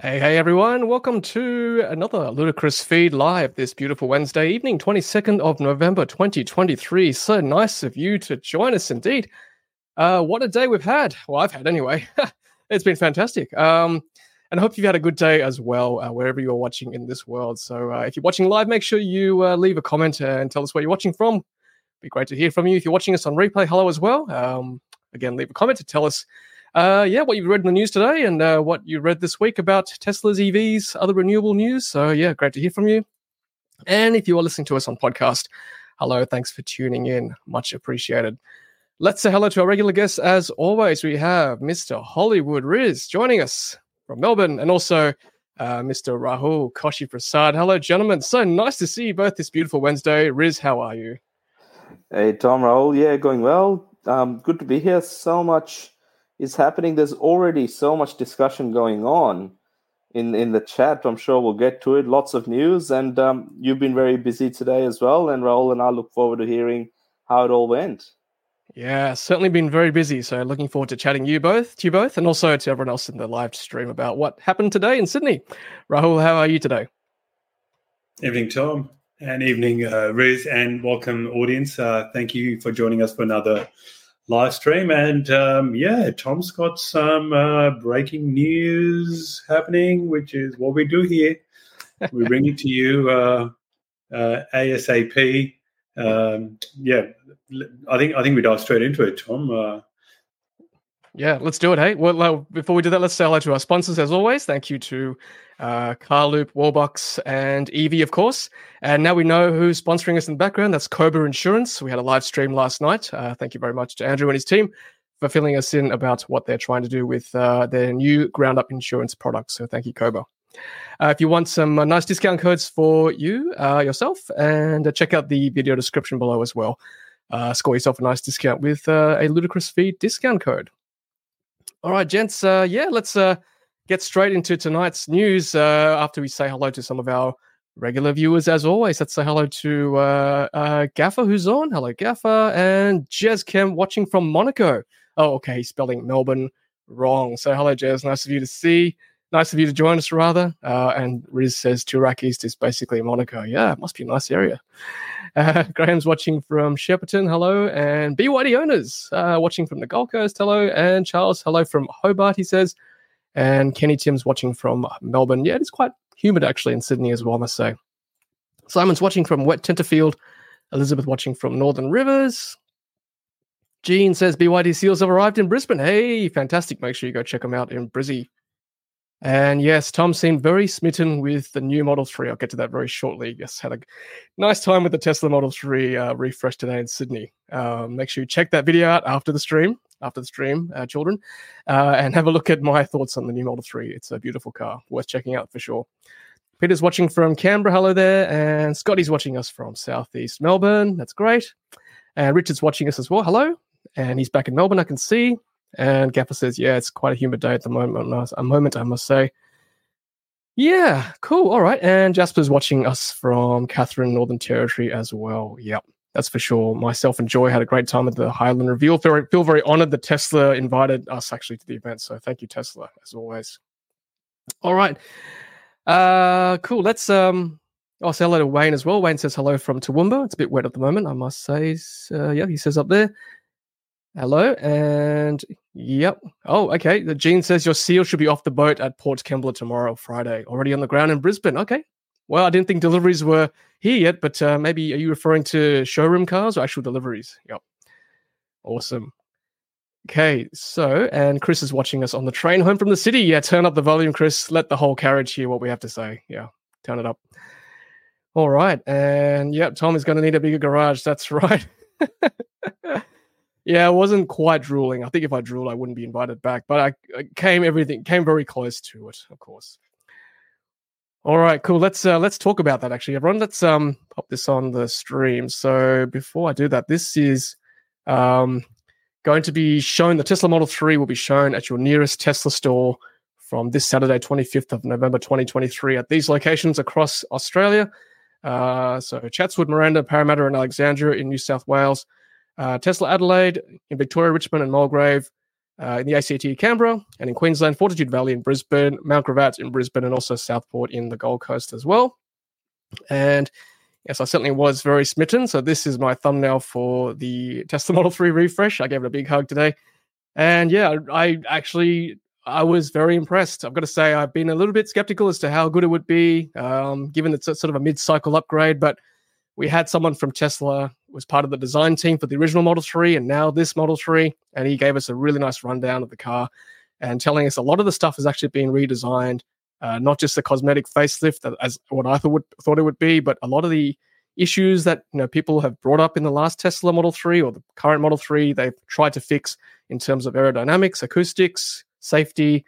Hey, hey, everyone. Welcome to another Ludicrous Feed Live this beautiful Wednesday evening, 22nd of November, 2023. So nice of you to join us indeed. Uh, what a day we've had. Well, I've had anyway. it's been fantastic. Um, and I hope you've had a good day as well, uh, wherever you're watching in this world. So uh, if you're watching live, make sure you uh, leave a comment and tell us where you're watching from. Be great to hear from you. If you're watching us on replay, hello as well. Um, again, leave a comment to tell us uh, yeah, what you've read in the news today and uh, what you read this week about Tesla's EVs, other renewable news. So, yeah, great to hear from you. And if you are listening to us on podcast, hello, thanks for tuning in. Much appreciated. Let's say hello to our regular guests. As always, we have Mr. Hollywood Riz joining us from Melbourne and also uh, Mr. Rahul Koshi Prasad. Hello, gentlemen. So nice to see you both this beautiful Wednesday. Riz, how are you? Hey, Tom Rahul. Yeah, going well. Um, good to be here. So much is happening. There's already so much discussion going on in in the chat. I'm sure we'll get to it. Lots of news, and um, you've been very busy today as well. And Rahul and I look forward to hearing how it all went. Yeah, certainly been very busy. So looking forward to chatting you both, to you both, and also to everyone else in the live stream about what happened today in Sydney. Rahul, how are you today? Evening, Tom, and evening, uh, Riz, and welcome, audience. Uh, thank you for joining us for another live stream. And um, yeah, Tom's got some uh, breaking news happening, which is what we do here. we bring it to you uh, uh, ASAP. Um, yeah, I think I think we dive straight into it, Tom. Yeah, let's do it. Hey, well, uh, before we do that, let's say hello to our sponsors as always. Thank you to uh, Carloop, Wallbox, and Evie, of course. And now we know who's sponsoring us in the background. That's Cobra Insurance. We had a live stream last night. Uh, thank you very much to Andrew and his team for filling us in about what they're trying to do with uh, their new ground up insurance products. So thank you, Cobra. Uh, if you want some uh, nice discount codes for you uh, yourself, and uh, check out the video description below as well. Uh, score yourself a nice discount with uh, a ludicrous feed discount code. All right, gents. yeah, let's get straight into tonight's news uh, after we say hello to some of our regular viewers. As always, let's say hello to uh, uh, Gaffer, who's on. Hello, Gaffer, and Jez Kim watching from Monaco. Oh, okay, he's spelling Melbourne wrong. So, hello, Jez. Nice of you to see. Nice of you to join us, rather. Uh, and Riz says Toorak East is basically Monaco. Yeah, it must be a nice area. Uh, Graham's watching from Shepparton. Hello. And BYD owners uh, watching from the Gold Coast. Hello. And Charles, hello from Hobart, he says. And Kenny Tim's watching from Melbourne. Yeah, it's quite humid actually in Sydney as well, I must say. Simon's watching from Wet Tenterfield. Elizabeth watching from Northern Rivers. Jean says BYD Seals have arrived in Brisbane. Hey, fantastic. Make sure you go check them out in Brizzy. And yes, Tom seemed very smitten with the new Model 3. I'll get to that very shortly. Yes, had a nice time with the Tesla Model 3 uh, refresh today in Sydney. Uh, make sure you check that video out after the stream after the stream, uh, children, uh, and have a look at my thoughts on the new Model 3. It's a beautiful car, worth checking out for sure. Peter's watching from Canberra, hello there, and Scotty's watching us from Southeast Melbourne. That's great. And Richard's watching us as well. Hello. And he's back in Melbourne, I can see. And Gaffer says, yeah, it's quite a humid day at the moment, a moment, I must say. Yeah, cool. All right. And Jasper's watching us from Katherine, Northern Territory as well. Yep that's for sure. Myself and Joy had a great time at the Highland Reveal. Feel, feel very honored that Tesla invited us actually to the event. So thank you, Tesla, as always. All right. Uh, cool. Let's um. I'll say hello to Wayne as well. Wayne says hello from Toowoomba. It's a bit wet at the moment, I must say. Uh, yeah, he says up there. Hello, and yep. Oh, okay. The Gene says your seal should be off the boat at Port Kembla tomorrow, Friday. Already on the ground in Brisbane. Okay, well, I didn't think deliveries were here yet, but uh, maybe are you referring to showroom cars or actual deliveries? Yep. Awesome. Okay, so and Chris is watching us on the train home from the city. Yeah, turn up the volume, Chris. Let the whole carriage hear what we have to say. Yeah, turn it up. All right, and yep, Tom is going to need a bigger garage. That's right. Yeah, I wasn't quite drooling. I think if I drooled, I wouldn't be invited back. But I, I came everything came very close to it, of course. All right, cool. Let's uh, let's talk about that actually, everyone. Let's um pop this on the stream. So before I do that, this is um going to be shown. The Tesla Model Three will be shown at your nearest Tesla store from this Saturday, 25th of November, 2023, at these locations across Australia. Uh, so Chatswood, Miranda, Parramatta, and Alexandria in New South Wales. Uh, Tesla Adelaide in Victoria, Richmond, and Mulgrave. uh, in the ACT Canberra, and in Queensland, Fortitude Valley in Brisbane, Mount Gravatt in Brisbane, and also Southport in the Gold Coast as well. And yes, I certainly was very smitten. So this is my thumbnail for the Tesla Model 3 refresh. I gave it a big hug today. And yeah, I actually I was very impressed. I've got to say, I've been a little bit skeptical as to how good it would be, um, given it's sort of a mid-cycle upgrade. But we had someone from Tesla was part of the design team for the original Model 3 and now this Model 3, and he gave us a really nice rundown of the car and telling us a lot of the stuff has actually been redesigned, uh, not just the cosmetic facelift as what I thought, would, thought it would be, but a lot of the issues that you know people have brought up in the last Tesla Model 3 or the current Model 3 they've tried to fix in terms of aerodynamics, acoustics, safety,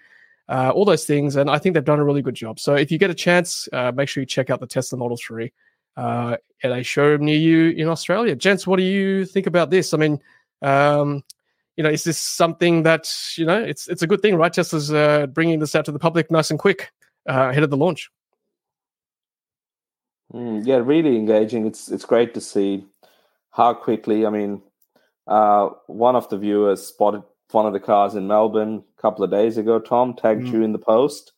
uh, all those things. And I think they've done a really good job. So if you get a chance, uh, make sure you check out the Tesla Model 3 uh, at a showroom near you in Australia. Gents, what do you think about this? I mean, um, you know, is this something that you know it's it's a good thing, right? Tesla's uh, bringing this out to the public nice and quick uh, ahead of the launch. Mm, yeah, really engaging. It's it's great to see how quickly. I mean, uh, one of the viewers spotted one of the cars in Melbourne a couple of days ago. Tom tagged mm. you in the post,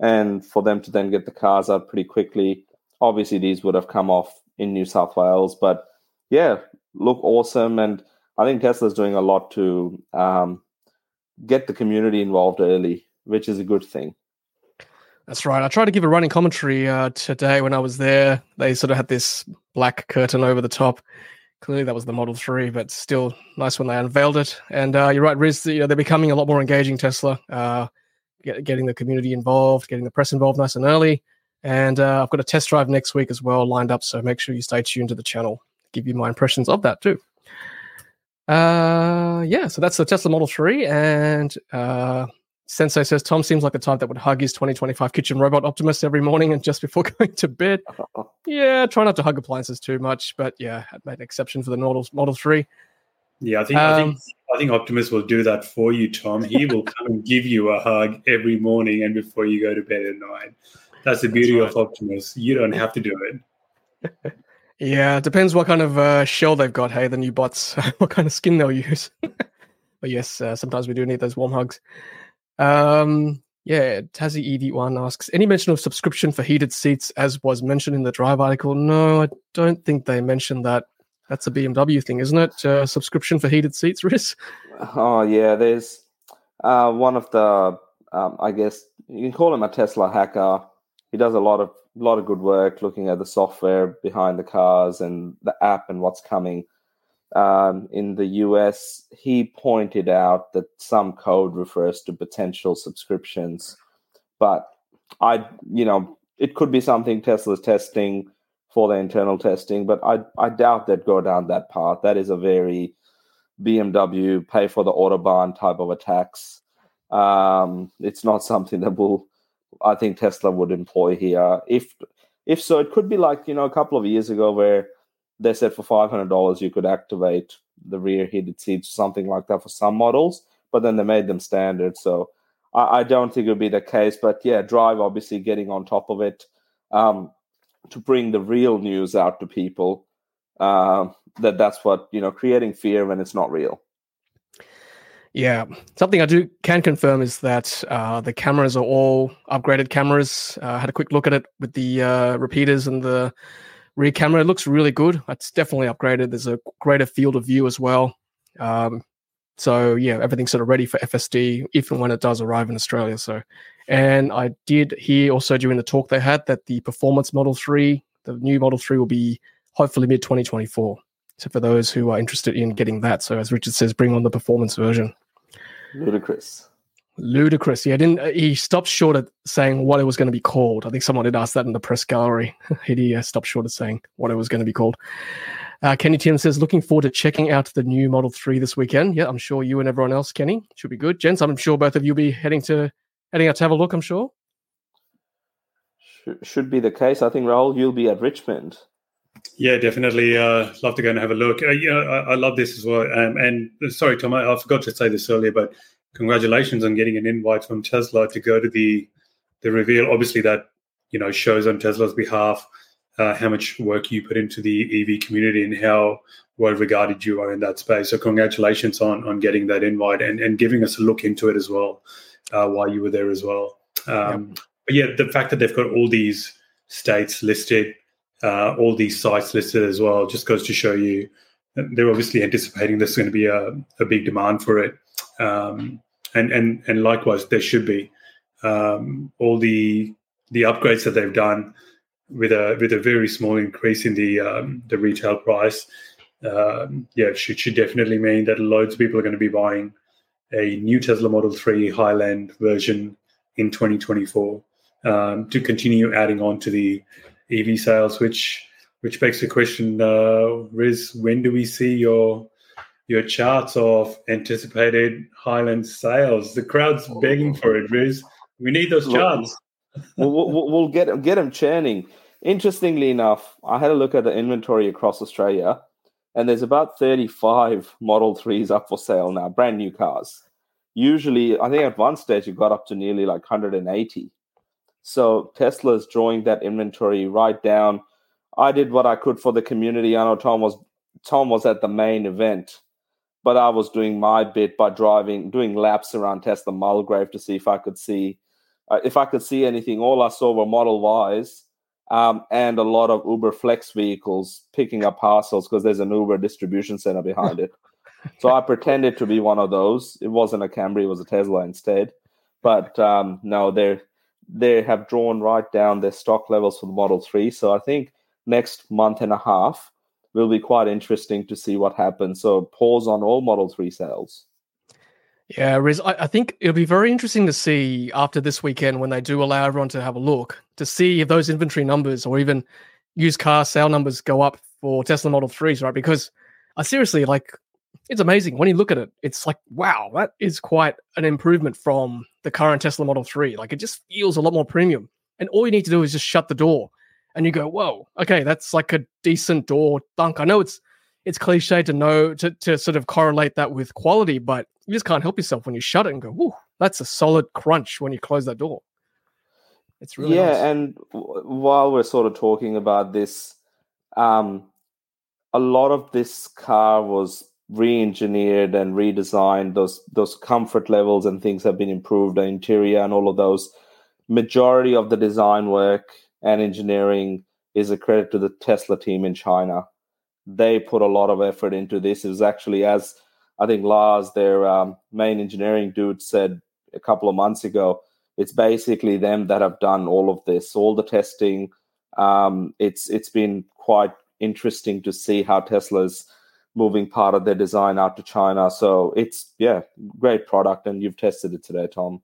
and for them to then get the cars out pretty quickly. Obviously, these would have come off in New South Wales, but yeah, look awesome. And I think Tesla's doing a lot to um, get the community involved early, which is a good thing. That's right. I tried to give a running commentary uh, today when I was there. They sort of had this black curtain over the top. Clearly, that was the Model 3, but still nice when they unveiled it. And uh, you're right, Riz, you know, they're becoming a lot more engaging, Tesla, uh, get, getting the community involved, getting the press involved nice and early. And uh, I've got a test drive next week as well lined up, so make sure you stay tuned to the channel. Give you my impressions of that too. Uh, yeah, so that's the Tesla Model 3. And uh, Sensei says Tom seems like the type that would hug his 2025 kitchen robot Optimus every morning and just before going to bed. yeah, try not to hug appliances too much, but yeah, I made an exception for the Model Model 3. Yeah, I think um, I think I think Optimus will do that for you, Tom. He will come and give you a hug every morning and before you go to bed at night. That's the beauty that's right. of Optimus. You don't have to do it. yeah, it depends what kind of uh, shell they've got. Hey, the new bots, what kind of skin they'll use. but yes, uh, sometimes we do need those warm hugs. Um, yeah, Tassie EV1 asks any mention of subscription for heated seats as was mentioned in the drive article? No, I don't think they mentioned that. That's a BMW thing, isn't it? Uh, subscription for heated seats, Riz? Oh yeah, there's uh, one of the um, I guess you can call him a Tesla hacker. He does a lot of lot of good work looking at the software behind the cars and the app and what's coming um, in the US, he pointed out that some code refers to potential subscriptions, but I, you know, it could be something Tesla's testing for their internal testing, but I, I doubt they'd go down that path. That is a very BMW pay for the autobahn type of a tax. Um, it's not something that will, I think Tesla would employ here. If if so, it could be like you know a couple of years ago where they said for five hundred dollars you could activate the rear heated seats, something like that for some models, but then they made them standard. So I, I don't think it would be the case. But yeah, Drive obviously getting on top of it um, to bring the real news out to people. Uh, that that's what you know, creating fear when it's not real. Yeah, something I do can confirm is that uh, the cameras are all upgraded cameras. Uh, I had a quick look at it with the uh, repeaters and the rear camera. It looks really good. It's definitely upgraded. There's a greater field of view as well. Um, so yeah, everything's sort of ready for FSD, if and when it does arrive in Australia. So, and I did hear also during the talk they had that the performance Model Three, the new Model Three, will be hopefully mid 2024. So for those who are interested in getting that, so as Richard says, bring on the performance version. Ludicrous ludicrous. Yeah, didn't. Uh, he stopped short of saying what it was going to be called. I think someone had asked that in the press gallery. he uh, stopped short of saying what it was going to be called. Uh, Kenny Tim says, looking forward to checking out the new Model 3 this weekend. Yeah, I'm sure you and everyone else, Kenny, should be good. Gents, I'm sure both of you will be heading to heading out to have a look, I'm sure. Should be the case. I think, Rahul, you'll be at Richmond. Yeah, definitely. Uh, love to go and have a look. Uh, yeah, I, I, love this as well. Um, and uh, sorry, Tom, I, I, forgot to say this earlier, but congratulations on getting an invite from Tesla to go to the the reveal. Obviously, that you know shows on Tesla's behalf. uh, how much work you put into the EV community and how well regarded you are in that space. So congratulations on on getting that invite and, and giving us a look into it as well uh, while you were there as well. Um, yep. But yeah, the fact that they've got all these states listed, uh, all these sites listed as well, just goes to show you they're obviously anticipating there's going to be a, a big demand for it. Um, and and and likewise, there should be um, all the the upgrades that they've done with a with a very small increase in the um, the retail price. Um, yeah, should should definitely mean that loads of people are going to be buying a new Tesla Model 3 Highland version in 2024 um, to continue adding on to the EV sales, which which begs the question, uh, Riz, when do we see your your charts of anticipated Highland sales? The crowd's begging for it, Riz. We need those charts. we'll, we'll, we'll get get them churning. Interestingly enough, I had a look at the inventory across Australia, and there's about 35 Model 3s up for sale now, brand new cars. Usually, I think at one stage it got up to nearly like 180. So Tesla's drawing that inventory right down. I did what I could for the community. I know Tom was Tom was at the main event, but I was doing my bit by driving, doing laps around Tesla Mulgrave to see if I could see uh, if I could see anything. All I saw were Model Ys um, and a lot of Uber Flex vehicles picking up parcels because there's an Uber distribution center behind it. So I pretended to be one of those. It wasn't a Camry; it was a Tesla instead. But um, no, they they have drawn right down their stock levels for the Model Three. So I think next month and a half will be quite interesting to see what happens. So pause on all Model Three sales. Yeah, Riz, I, I, think it'll be very interesting to see after this weekend when they do allow everyone to have a look to see if those inventory numbers or even used car sale numbers go up for Tesla Model 3s, right? Because I uh, seriously like it's amazing when you look at it. It's like, wow, that is quite an improvement from the current Tesla Model 3. Like it just feels a lot more premium. And all you need to do is just shut the door and you go, whoa, okay, that's like a decent door thunk. I know it's it's cliche to know to, to sort of correlate that with quality, but you just can't help yourself when you shut it and go, whoa, that's a solid crunch when you close that door. It's really yeah. Nice. And w- while we're sort of talking about this, um, a lot of this car was re-engineered and redesigned. Those those comfort levels and things have been improved. The interior and all of those. Majority of the design work and engineering is a credit to the Tesla team in China they put a lot of effort into this. It was actually, as I think Lars, their um, main engineering dude, said a couple of months ago, it's basically them that have done all of this, all the testing. Um, it's it's been quite interesting to see how Tesla's moving part of their design out to China. So it's yeah, great product, and you've tested it today, Tom.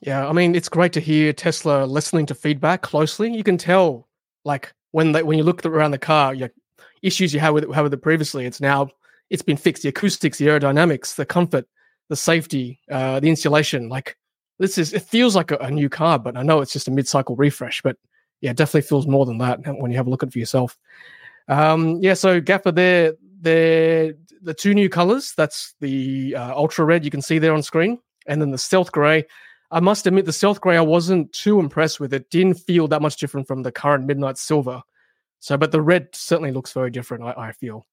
Yeah, I mean it's great to hear Tesla listening to feedback closely. You can tell, like when they when you look around the car, you issues you had with it, had with it previously. It's now it's been fixed. The acoustics, the aerodynamics, the comfort, the safety, uh, the insulation. Like this is it feels like a, a, new car, but I know it's just a mid-cycle refresh. But yeah, definitely feels more than that when you have a look at it for yourself. Um, yeah, so Gaffer, they're they're the two new colors. That's the uh, ultra red you can see there on screen, and then the stealth gray. I must admit, the stealth gray I wasn't too impressed with. It didn't feel that much different from the current midnight silver. So, but the red certainly looks very different. I, I feel.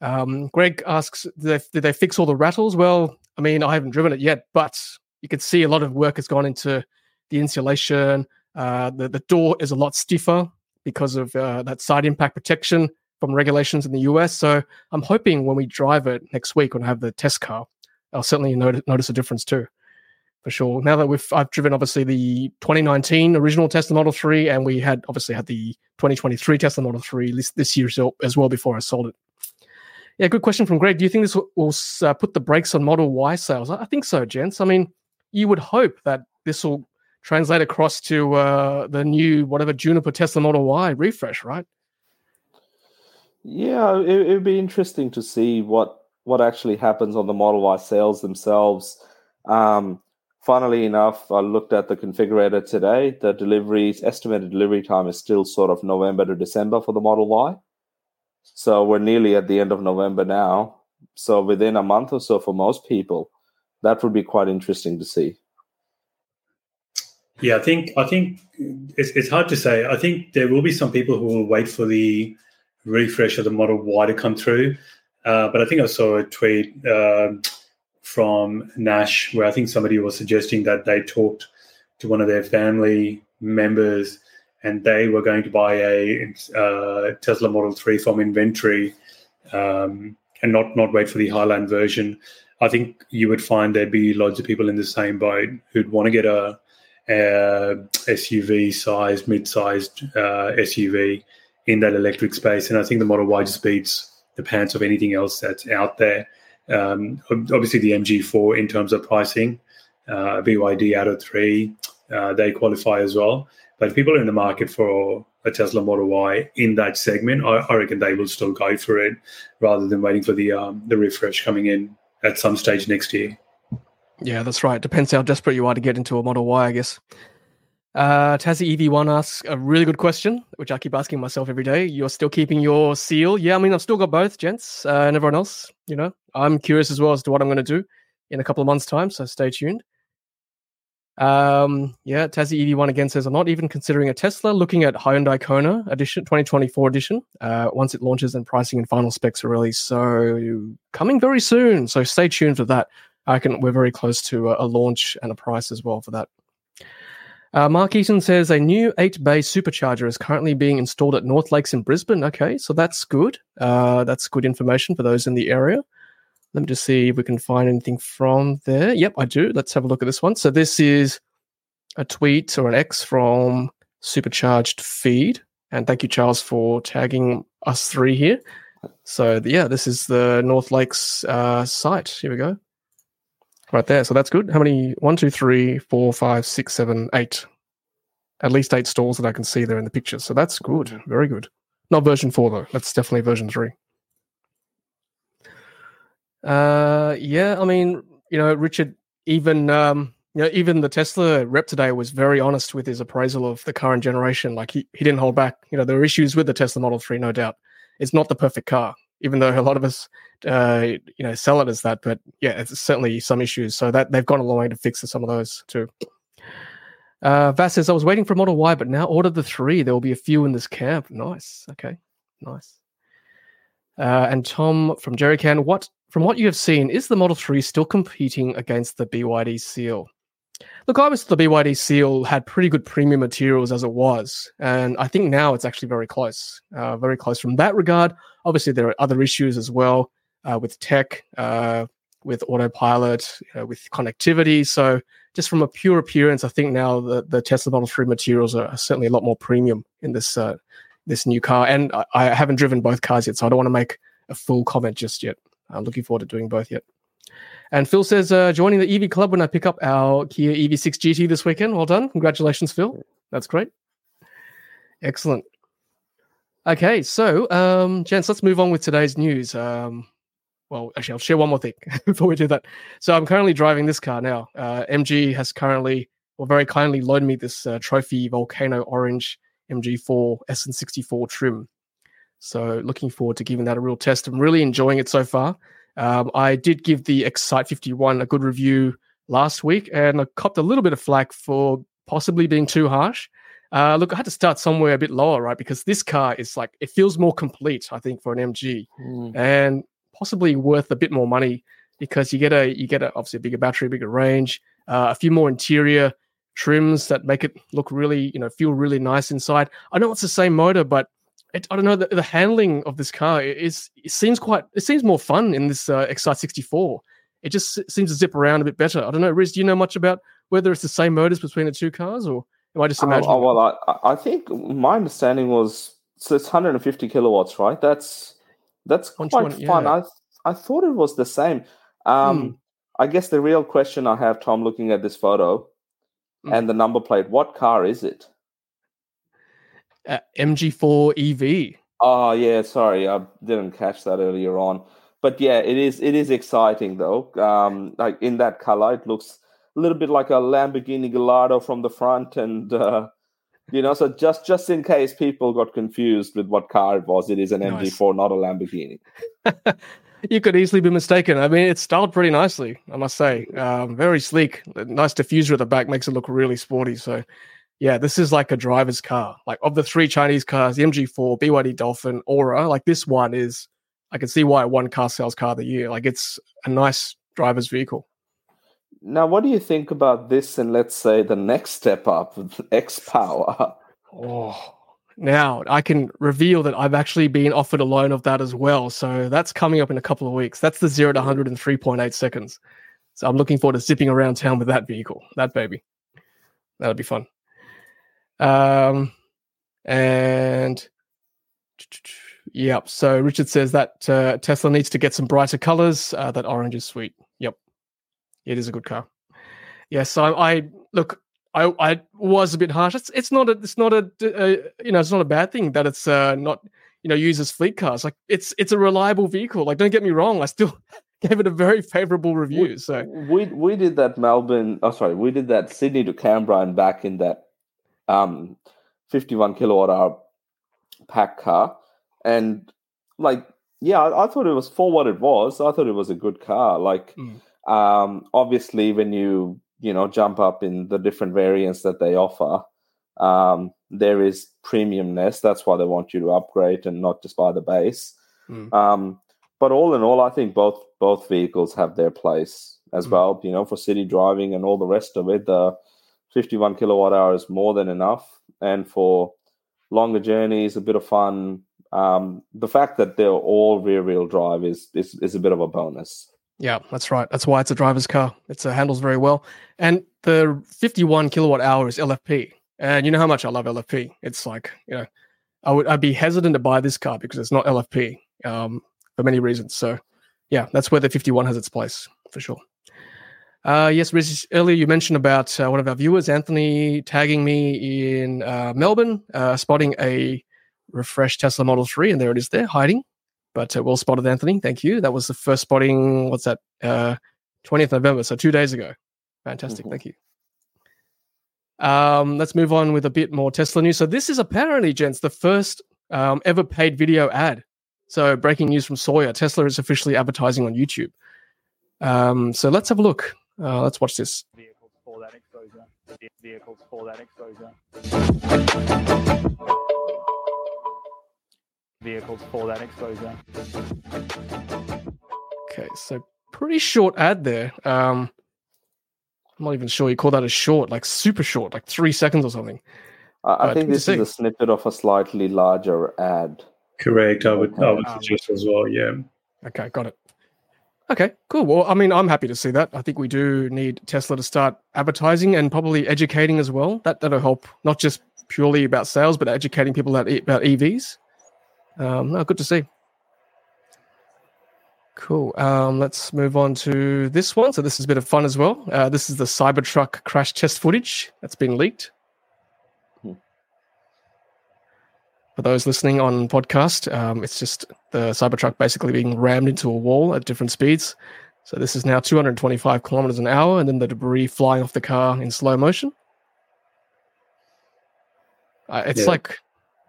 Um, Greg asks, did they, did they, fix all the rattles? Well, I mean, I haven't driven it yet, but you can see a lot of work has gone into the insulation. Uh, the the door is a lot stiffer because of uh, that side impact protection from regulations in the US. So I'm hoping when we drive it next week I have the test car, I'll certainly notice, notice a difference too for sure. Now that we've I've driven obviously the 2019 original Tesla Model 3, and we had obviously had the 2023 Tesla Model 3 this, this year as well before I sold it. Yeah, good question from Greg. Do you think this will, uh, put the brakes on Model Y sales? I think so, gents. I mean, you would hope that this will translate across to uh, the new whatever Juniper Tesla Model Y refresh, right? Yeah, it would be interesting to see what what actually happens on the Model Y sales themselves. Um, funnily enough, I looked at the configurator today. The deliveries estimated delivery time is still sort of November to December for the Model Y. So we're nearly at the end of November now. So within a month or so for most people, that would be quite interesting to see. Yeah, I think I think it's, it's hard to say. I think there will be some people who will wait for the refresh of the Model Y to come through. Uh, but I think I saw a tweet uh, from Nash where I think somebody was suggesting that they talked to one of their family members and they were going to buy a uh, Tesla Model 3 from inventory um, and not, not wait for the Highland version. I think you would find there'd be loads of people in the same boat who'd want to get a, a SUV sized, mid sized uh, SUV in that electric space. And I think the Model Y just beats the pants of anything else that's out there. Um, obviously, the MG4 in terms of pricing, uh, BYD Atto 3, uh, they qualify as well. But people are in the market for a Tesla Model Y in that segment, I, I reckon they will still go for it rather than waiting for the um, the refresh coming in at some stage next year. Yeah, that's right. Depends how desperate you are to get into a Model Y, I guess. Uh, Tassie EV1 asks a really good question, which I keep asking myself every day. You're still keeping your seal? Yeah, I mean, I've still got both, gents, uh, and everyone else. You know, I'm curious as well as to what I'm going to do in a couple of months' time, so stay tuned. Um, yeah, Tassie EV1 again says, I'm not even considering a Tesla, looking at Hyundai Kona edition, 2024 edition, uh, once it launches and pricing and final specs are released. So coming very soon. So stay tuned for that. I can, we're very close to a, a launch and a price as well for that. Uh, Mark Eaton says a new 8 bay supercharger is currently being installed at North Lakes in Brisbane. Okay, so that's good. Uh, that's good information for those in the area. Let me just see if we can find anything from there. Yep, I do. Let's have a look at this one. So this is a tweet or an X from Supercharged Feed. And thank you, Charles, for tagging us three here. So yeah, this is the North Lakes uh, site. Here we go. Right there. So that's good. How many? One, two, three, four, five, six, seven, eight. At least eight stalls that I can see there in the picture. So that's good. Very good. Not version four though. That's definitely version three. Uh, yeah, I mean, you know, Richard, even um, you know, even the Tesla rep today was very honest with his appraisal of the current generation. Like he, he didn't hold back. You know, there are issues with the Tesla Model 3, no doubt. It's not the perfect car, even though a lot of us uh, you know, sell it as that, but yeah, it's certainly some issues. So that they've gone a long way to fix some of those too. Uh, Vass says, I was waiting for Model Y, but now ordered the three. There will be a few in this camp. Nice. Okay. Nice. Uh, and Tom from Jerrycan, what from what you have seen, is the Model 3 still competing against the BYD Seal? Look, obviously the BYD Seal had pretty good premium materials as it was, and I think now it's actually very close, uh, very close from that regard. Obviously, there are other issues as well uh, with tech, uh, with autopilot, with connectivity. So, just from a pure appearance, I think now the, the Tesla Model 3 materials are certainly a lot more premium in this uh, this new car. And I, I haven't driven both cars yet, so I don't want to make a full comment just yet. I'm looking forward to doing both yet. And Phil says, uh, joining the EV club when I pick up our Kia EV6 GT this weekend. Well done. Congratulations, Phil. That's great. Excellent. Okay, so, um, gents, let's move on with today's news. Um, well, actually, I'll share one more thing before we do that. So, I'm currently driving this car now. Uh, MG has currently, or very kindly, loaned me this uh, trophy Volcano Orange MG4 SN64 trim. So looking forward to giving that a real test. I'm really enjoying it so far. Um, I did give the Excite 51 a good review last week, and I copped a little bit of flack for possibly being too harsh. Uh, look, I had to start somewhere a bit lower, right? Because this car is like it feels more complete, I think, for an MG, mm. and possibly worth a bit more money because you get a you get a, obviously a bigger battery, bigger range, uh, a few more interior trims that make it look really, you know, feel really nice inside. I know it's the same motor, but it, I don't know the, the, handling of this car is it seems quite it seems more fun in this uh, Excite 64. It just seems to zip around a bit better. I don't know, Riz. Do you know much about whether it's the same motors between the two cars, or am I just imagining? Oh, well, I, I think my understanding was so it's 150 kilowatts, right? That's that's quite fun. Yeah. I I thought it was the same. Um, hmm. I guess the real question I have, Tom, looking at this photo hmm. and the number plate, what car is it? Uh, MG4 EV. Oh yeah, sorry, I didn't catch that earlier on. But yeah, it is it is exciting though. Um, like in that color, it looks a little bit like a Lamborghini Gallardo from the front, and uh, you know, so just just in case people got confused with what car it was, it is an nice. MG4, not a Lamborghini. you could easily be mistaken. I mean, it's styled pretty nicely, I must say. Um, very sleek. Nice diffuser at the back makes it look really sporty. So, yeah, this is like a driver's car. Like of the three Chinese cars, the MG4, BYD Dolphin, Ora, like this one is. I can see why one car sales car of the year. Like it's a nice driver's vehicle. Now, what do you think about this? And let's say the next step up, X Power. Oh, now I can reveal that I've actually been offered a loan of that as well. So that's coming up in a couple of weeks. That's the zero to 100 in 3.8 seconds. So I'm looking forward to zipping around town with that vehicle, that baby. That'll be fun. Um, and yep. So Richard says that uh, Tesla needs to get some brighter colors. Uh, that orange is sweet. Yep, it is a good car. Yes, I, I look. I, I was a bit harsh. It's, it's not a it's not a, a you know it's not a bad thing that it's uh, not you know used as fleet cars. Like it's it's a reliable vehicle. Like don't get me wrong, I still gave it a very favorable review. We, so we we did that Melbourne. Oh, sorry, we did that Sydney to Canberra and back in that um 51 kilowatt hour pack car, and like yeah, I, I thought it was for what it was. I thought it was a good car. Like Mm. um obviously when you you know jump up in the different variants that they offer um there is premiumness that's why they want you to upgrade and not just buy the base Mm. um but all in all i think both both vehicles have their place as Mm. well you know for city driving and all the rest of it the 51 kilowatt hour is more than enough and for longer journeys a bit of fun um the fact that they're all rear wheel drive is, is is a bit of a bonus Yeah, that's right. That's why it's a driver's car. It uh, handles very well. And the 51 kilowatt hour is LFP. And you know how much I love LFP. It's like, you know, I would I'd be hesitant to buy this car because it's not LFP um, for many reasons. So, yeah, that's where the 51 has its place for sure. Uh, yes, Riz, earlier you mentioned about uh, one of our viewers, Anthony, tagging me in uh, Melbourne, uh, spotting a refreshed Tesla Model 3, and there it is there, hiding. But uh, well spotted, Anthony. Thank you. That was the first spotting. What's that? Uh, 20th November, so two days ago. Fantastic. Mhm. Thank you. Um, let's move on with a bit more Tesla news. So this is apparently, gents, the first um, ever paid video ad. So breaking news from Sawyer: Tesla is officially advertising on YouTube. Um, so let's have a look. Uh, let's watch this. vehicles for that exposure. Vehicles for that exposure. Vehicles for that exposure. Okay, so pretty short ad there. Um, I'm not even sure you call that a short, like super short, like three seconds or something. I, I Uh, think this is a snippet of a slightly larger ad. Correct. I would I would Um, suggest as well. Yeah. Okay, got it. Okay, cool. Well, I mean, I'm happy to see that. I think we do need Tesla to start advertising and probably educating as well. That that'll help not just purely about sales, but educating people about, about EVs. Um, no, good to see. Cool. Um, let's move on to this one. So this is a bit of fun as well. Uh, this is the Cybertruck crash test footage that's been leaked. Hmm. For those listening on podcast, um, it's just the Cybertruck basically being rammed into a wall at different speeds. So this is now 225 kilometers an hour, and then the debris flying off the car in slow motion. Uh, it's Yeah. like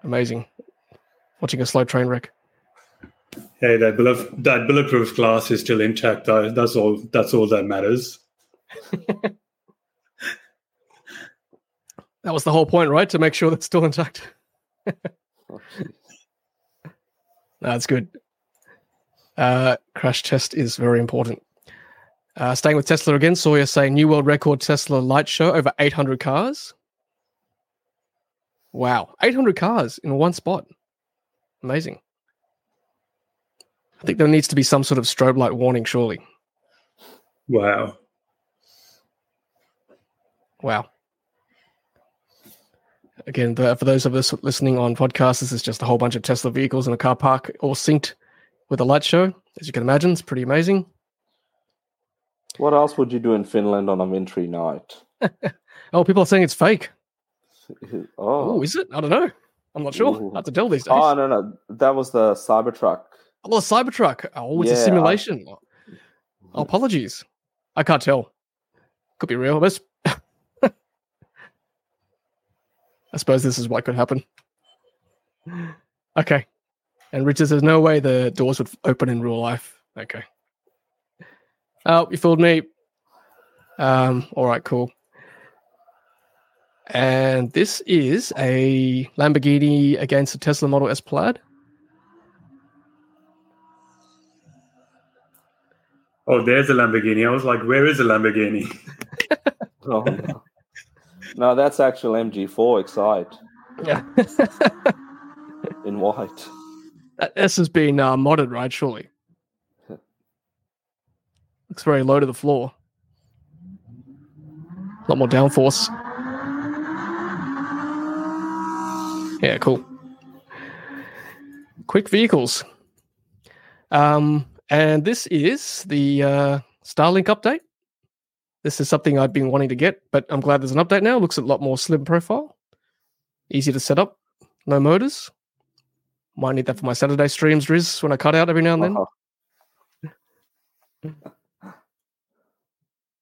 amazing watching a slow train wreck. Hey, that bullet, that bulletproof glass is still intact. That- That's all. That's all that matters. That was the whole point, right? To make sure that's still intact. That's good. Uh, crash test is very important. Uh, staying with Tesla again, Sawyer saying new world record Tesla light show over 800 cars. Wow, 800 cars in one spot. Amazing. I think there needs to be some sort of strobe light warning, surely. Wow. Wow. Again, the, for those of us listening on podcasts, this is just a whole bunch of Tesla vehicles in a car park, all synced with a light show. As you can imagine, it's pretty amazing. What else would you do in Finland on a wintry night? Oh, people are saying it's fake. Oh, Oh, is it? I don't know. I'm not sure. Ooh. Hard to tell these days. oh no, no, that was the Cybertruck. Oh, Cybertruck. Oh, it's Yeah, a I- simulation. Oh, apologies. I can't tell. Could be real. But I suppose this is what could happen. Okay. And Richard says, no way the doors would open in real life. Okay. Oh, you fooled me. Um, all right, cool. And this is a Lamborghini against a Tesla Model S Plaid. Oh, there's a Lamborghini. I was like, where is a Lamborghini? Oh, no. No, that's actual MG4 Excite Yeah. in white. That S has been uh, modded, right? Surely. Looks very low to the floor. A lot more downforce. Yeah, cool. Quick vehicles. Um, and this is the uh, Starlink update. This is something I've been wanting to get, but I'm glad there's an update now. Looks a lot more slim profile, easy to set up, no motors. Might need that for my Saturday streams, Riz, when I cut out every now and then. Uh-huh.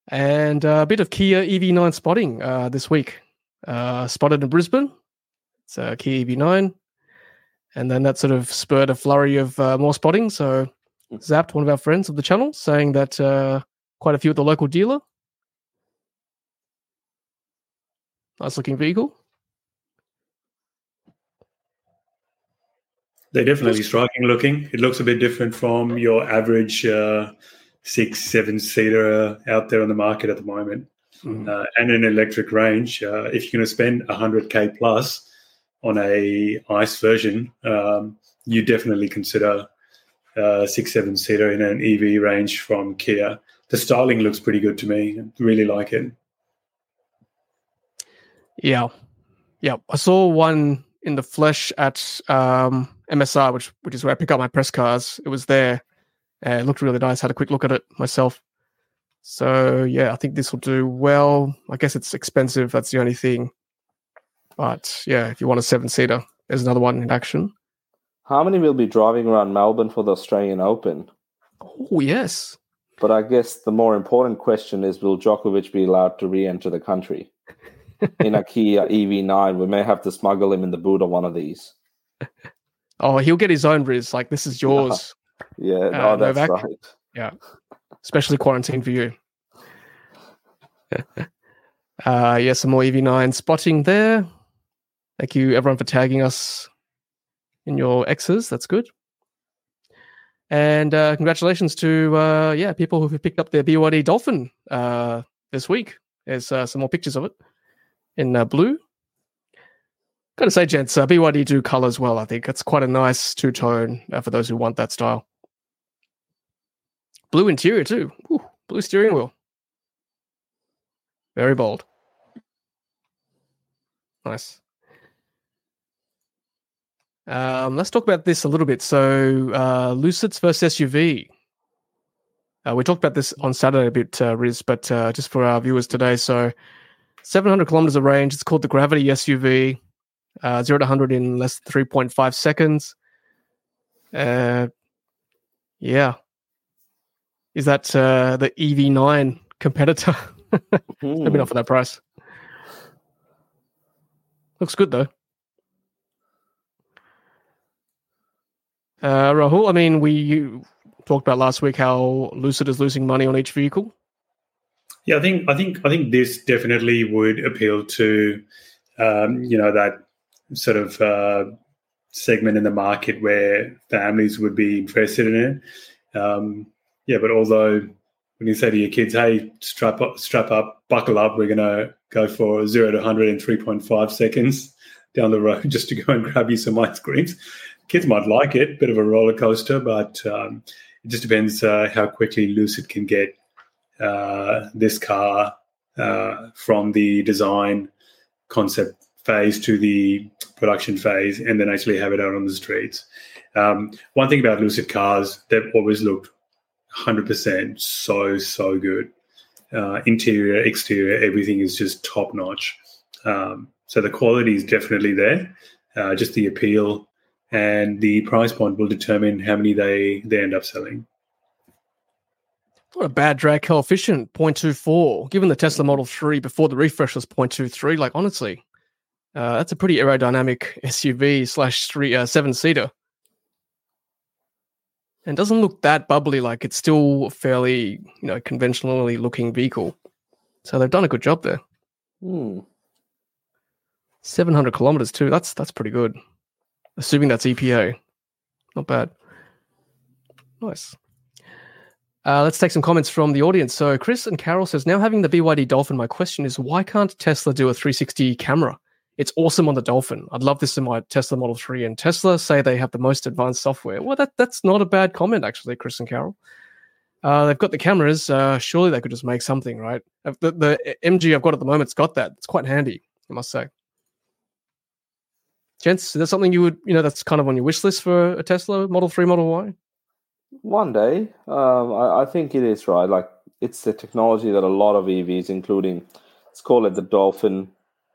And uh, a bit of Kia EV9 spotting uh, this week. Uh, spotted in Brisbane. It's a Kia EV9. And then that sort of spurred a flurry of uh, more spotting. So zapped one of our friends of the channel saying that uh, quite a few at the local dealer. Nice looking vehicle. They're definitely striking looking. It looks a bit different from your average uh, six, seven seater out there on the market at the moment. Mm. Uh, and an electric range. Uh, if you're going to spend 100k plus on a ICE version, um, you definitely consider uh, six, seven seater in an EV range from Kia. The styling looks pretty good to me. Really like it. Yeah. Yeah. I saw one in the flesh at um, MSR, which which is where I pick up my press cars. It was there. And it looked really nice. Had a quick look at it myself. So yeah, I think this will do well. I guess it's expensive. That's the only thing. But yeah, if you want a seven seater, there's another one in action. How many will be driving around Melbourne for the Australian Open? Oh yes. But I guess the more important question is will Djokovic be allowed to re enter the country? In a Kia EV9, we may have to smuggle him in the boot of one of these. Oh, he'll get his own Riz. Like this is yours, Yeah, Uh, oh, that's Novak? right. especially quarantine for you. uh yeah, some more EV9 spotting there. Thank you everyone for tagging us in your X's. That's good. And uh, congratulations to uh, yeah people who picked up their BYD Dolphin uh, this week. There's uh, some more pictures of it in uh, blue. Gotta say, gents, uh, BYD do colors well. I think it's quite a nice two tone uh, for those who want that style. Blue interior too. Ooh, blue steering wheel. Very bold. Nice. Um, let's talk about this a little bit. So, uh, Lucid's first SUV. Uh, we talked about this on Saturday a bit, uh, Riz, but uh, just for our viewers today. So, 700 kilometers of range. It's called the Gravity SUV. Uh, 0 to 100 in less than 3.5 seconds. Uh, yeah. Is that uh, the EV9 competitor? Maybe not for that price. Looks good though. Uh, Rahul, I mean, we you talked about last week how Lucid is losing money on each vehicle. Yeah, I think I think I think this definitely would appeal to um, you know that sort of uh, segment in the market where families would be interested in it. Um, yeah, but although when you say to your kids, "Hey, strap up, strap up, buckle up, we're going to go for zero to hundred in three point five seconds down the road just to go and grab you some ice creams," kids might like it. Bit of a roller coaster, but um, it just depends uh, how quickly Lucid can get uh, this car uh, from the design concept phase to the production phase and then actually have it out on the streets. Um, one thing about Lucid cars, they've always looked 100% so, so good. Uh, interior, exterior, everything is just top notch. Um, so the quality is definitely there. Uh, just the appeal and the price point will determine how many they, they end up selling. What a bad drag coefficient, 0.24. Given the Tesla Model 3 before the refresh was 0.23, like honestly, uh, that's a pretty aerodynamic SUV slash three uh, seven seater. and doesn't look that bubbly. Like it's still a fairly, you know, conventionally looking vehicle. So they've done a good job there. Hmm. 700 kilometers too. That's that's pretty good. Assuming that's EPA, not bad. Nice. Uh, let's take some comments from the audience. So Chris and Carol says, now having the BYD Dolphin, my question is, why can't Tesla do a 360 camera? It's awesome on the Dolphin. I'd love this in my Tesla Model 3. And Tesla say they have the most advanced software. Well, that that's not a bad comment, actually, Chris and Carol. Uh, they've got the cameras. Uh, surely they could just make something, right? Uh, The, the MG I've got at the moment's got that. It's quite handy, I must say. Gents, is that something you would, you know, that's kind of on your wish list for a Tesla Model 3, Model Y? One day, um, I, I think it is right. Like it's the technology that a lot of EVs, including let's call it the Dolphin,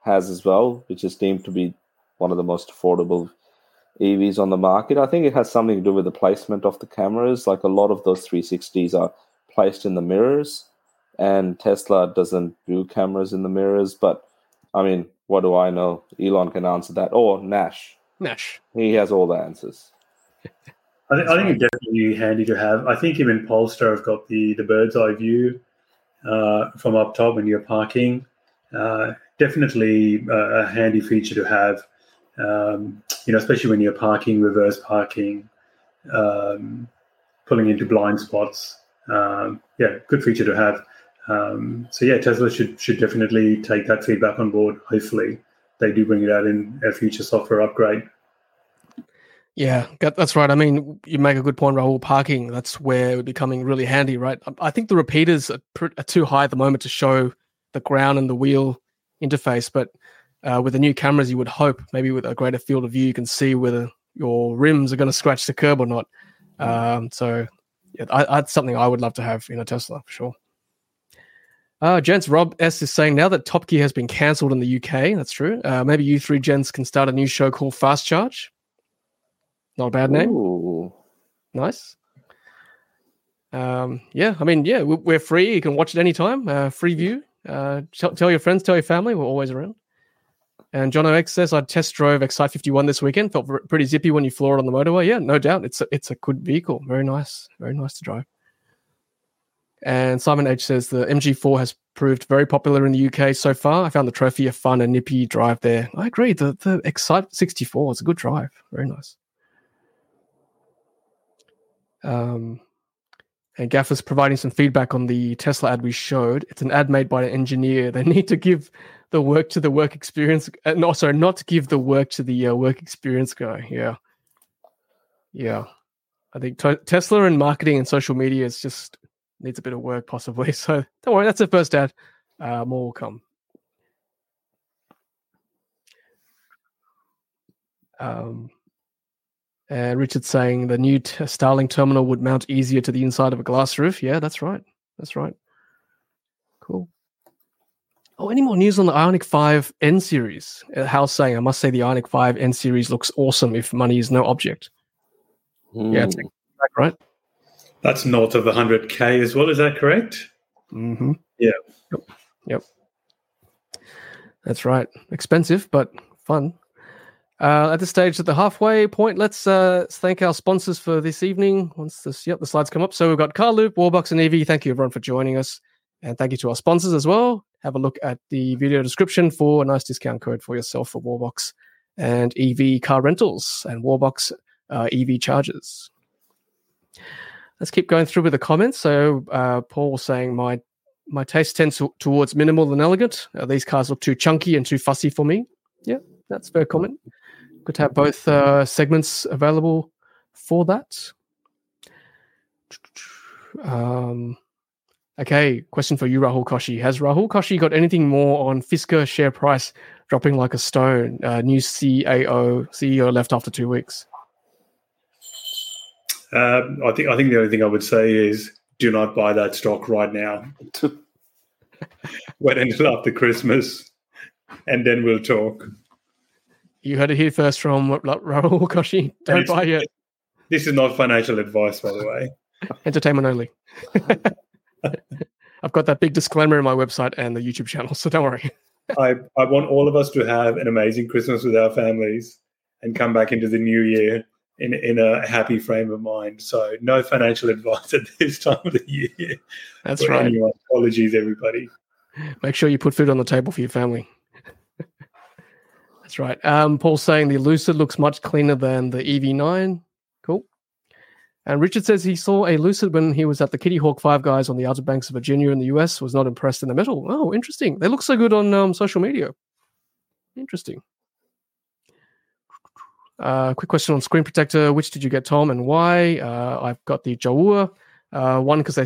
has as well, which is deemed to be one of the most affordable EVs on the market. I think it has something to do with the placement of the cameras. Like a lot of those 360s are placed in the mirrors, and Tesla doesn't do cameras in the mirrors. But I mean, what do I know? Elon can answer that, or Nash. Nash. He has all the answers. I, th- I think it's definitely handy to have. I think even Polestar have got the the bird's eye view uh, from up top when you're parking. Uh, definitely uh, a handy feature to have. Um, you know, especially when you're parking, reverse parking, um, pulling into blind spots. Um, yeah, good feature to have. Um, so yeah, Tesla should should definitely take that feedback on board. Hopefully, they do bring it out in a future software upgrade. Yeah, that's right. I mean, you make a good point, Rahul. Parking, that's where it would be coming really handy, right? I- think the repeaters are, are too high at the moment to show the ground and the wheel interface, but uh, with the new cameras, you would hope maybe with a greater field of view, you can see whether your rims are going to scratch the curb or not. Um, so, yeah, I, that's something I would love to have in a Tesla for sure. Uh, gents, Rob S is saying now that Top Gear has been cancelled in the UK, that's true. Uh, maybe you three gents can start a new show called Fast Charge. Not a bad name. Ooh. Nice. Um, yeah, I mean, yeah, we- we're free. You can watch it anytime. Uh, free view. Uh, tell, your friends, tell your family. We're always around. And John OX says, I test drove Excite 51 this weekend. Felt pretty zippy when you floor it on the motorway. Yeah, no doubt. It's a, it's a good vehicle. Very nice. Very nice to drive. And Simon H says, the MG4 has proved very popular in the UK so far. I found the trophy a fun and nippy drive there. I agree. The, the Excite 64 is a good drive. Very nice. Um, and Gaffer's providing some feedback on the Tesla ad we showed. It's an ad made by an engineer. They need to give the work to the work experience. Uh, no, sorry, not to give the work to the uh, work experience guy. Yeah, yeah. I think t- Tesla and marketing and social media is just needs a bit of work, possibly. So don't worry, that's the first ad. Uh, more will come. Um, and Richard saying the new t- Starlink terminal would mount easier to the inside of a glass roof. Yeah, that's right. That's right. Cool. Oh, any more news on the Ioniq 5 N series? Uh, Hal's saying, I must say the Ioniq 5 N series looks awesome if money is no object. Yeah, it's Hmm. right? That's north of 100k as well. Is that correct? Mm-hmm. Yeah. Yep. Yep. That's right. Expensive, but fun. Uh, at this stage, at the halfway point, let's uh, thank our sponsors for this evening. Once this, yep, the slides come up. So we've got Car Loop, Wallbox, and EV. Thank you everyone for joining us, and thank you to our sponsors as well. Have a look at the video description for a nice discount code for yourself for Wallbox and EV car rentals and Wallbox uh, EV chargers. Let's keep going through with the comments. So uh, Paul was saying my my taste tends to, towards minimal and elegant. These cars look too chunky and too fussy for me. Yeah, that's fair comment. Good to have both uh, segments available for that. Um, okay, question for you, Rahul Koshi. Has Rahul Koshi got anything more on Fisker share price dropping like a stone? Uh, new CAO CEO left after two weeks. Um, I think I think the only thing I would say is do not buy that stock right now. Wait until after Christmas, and then we'll talk. You heard it here first from Raul Rahul Koshi. Don't buy it. This is not financial advice, by the way. Entertainment only. I've got that big disclaimer in my website and the YouTube channel, so don't worry. I, I want all of us to have an amazing Christmas with our families and come back into the new year in in a happy frame of mind. So no financial advice at this time of the year. That's right. Anyone. Apologies, everybody. Make sure you put food on the table for your family. That's right. Um, Paul's saying the Lucid looks much cleaner than the EV9. Cool. And Richard says he saw a Lucid when he was at the Kitty Hawk Five Guys on the Outer Banks of Virginia in the US. Was not impressed in the metal. Oh, interesting. They look so good on um, social media. Interesting. Uh, quick question on screen protector: Which did you get, Tom, and why? Uh, I've got the Jowua uh, one because they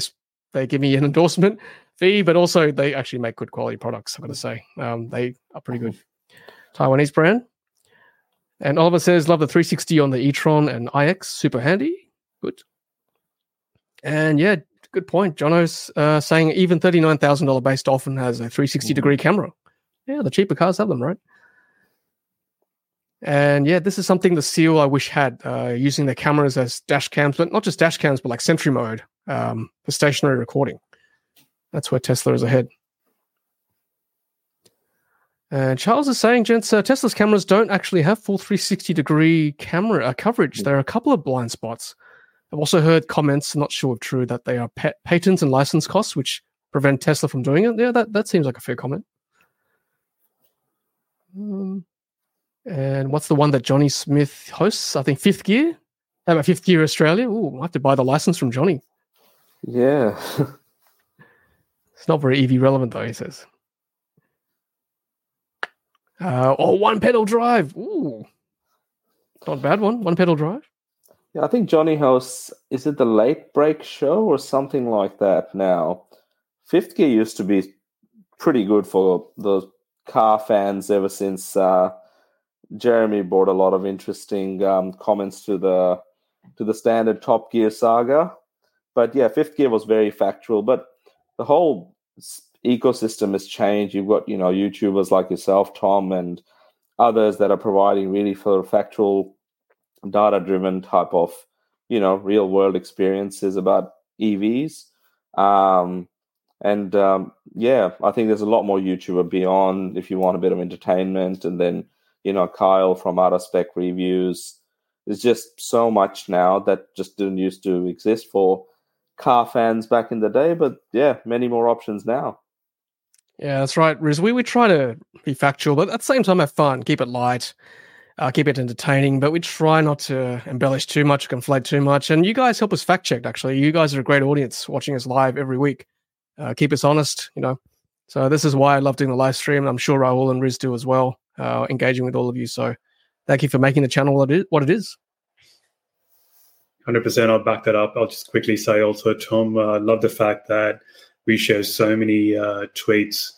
they give me an endorsement fee, but also they actually make good quality products. I've got to say, um, they are pretty good. Taiwanese brand. And Oliver says, "Love the 360 on the e-tron and iX, super handy, good." And yeah, good point. Jono's uh, saying even thirty-nine thousand dollar base Dolphin has a 360 degree camera. Yeah, the cheaper cars have them, right? And yeah, this is something the Seal I wish had, uh, using the cameras as dash cams, but not just dash cams, but like Sentry mode um, for stationary recording. That's where Tesla is ahead. And Charles is saying, gents, uh, Tesla's cameras don't actually have full 360 degree camera uh, coverage. There are a couple of blind spots. I've also heard comments, not sure if true, that they are pa- patents and license costs, which prevent Tesla from doing it. Yeah, that, that seems like a fair comment. Um, and what's the one that Jonny Smith hosts? I think Fifth Gear. How about Fifth Gear Australia? Ooh, I have to buy the license from Johnny. Yeah. it's not very EV relevant though, he says. Uh, oh, one pedal drive. Ooh. Not bad one. One pedal drive. Yeah, I think Johnny hosts is it the late brake show or something like that now. Fifth gear used to be pretty good for the car fans ever since uh, Jeremy brought a lot of interesting um, comments to the to the standard Top Gear saga. But yeah, fifth gear was very factual. But the whole ecosystem has changed. You've got you know YouTubers like yourself, Tom, and others that are providing really for factual, data driven type of you know real world experiences about EVs. Um, and um, yeah, I think there's a lot more YouTuber beyond if you want a bit of entertainment, and then you know, Kyle from Out of Spec Reviews. There's just so much now that just didn't used to exist for car fans back in the day. But yeah, many more options now. Yeah, that's right, Riz. We, we try to be factual, but at the same time have fun, keep it light, uh, keep it entertaining, but we try not to embellish too much, conflate too much. And you guys help us fact check, actually. You guys are a great audience watching us live every week. Uh, keep us honest, you know. So this is why I love doing the live stream. I'm sure Rahul and Riz do as well uh, engaging with all of you. So thank you for making the channel what it is. What it is. 100% I'll back that up. I'll just quickly say also, Tom, uh, I love the fact that we share so many uh, tweets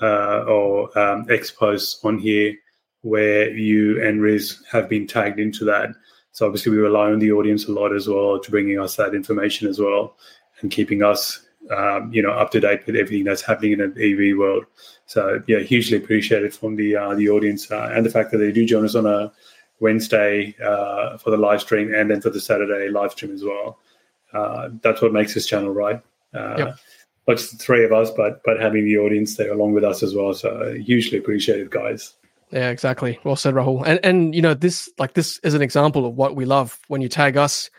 uh, or um, X posts on here where you and Riz have been tagged into that. So obviously we rely on the audience a lot as well to bringing us that information as well and keeping us um, you know, up to date with everything that's happening in the EV world. So yeah, hugely appreciated from the uh, the audience uh, and the fact that they do join us on a Wednesday uh, for the live stream and then for the Saturday live stream as well. Uh, that's what makes this channel right. Yep. Not just the three of us, but but having the audience there along with us as well. So uh, hugely appreciated, guys. Yeah, exactly. Well said, Rahul. And and you know this like this is an example of what we love when you tag us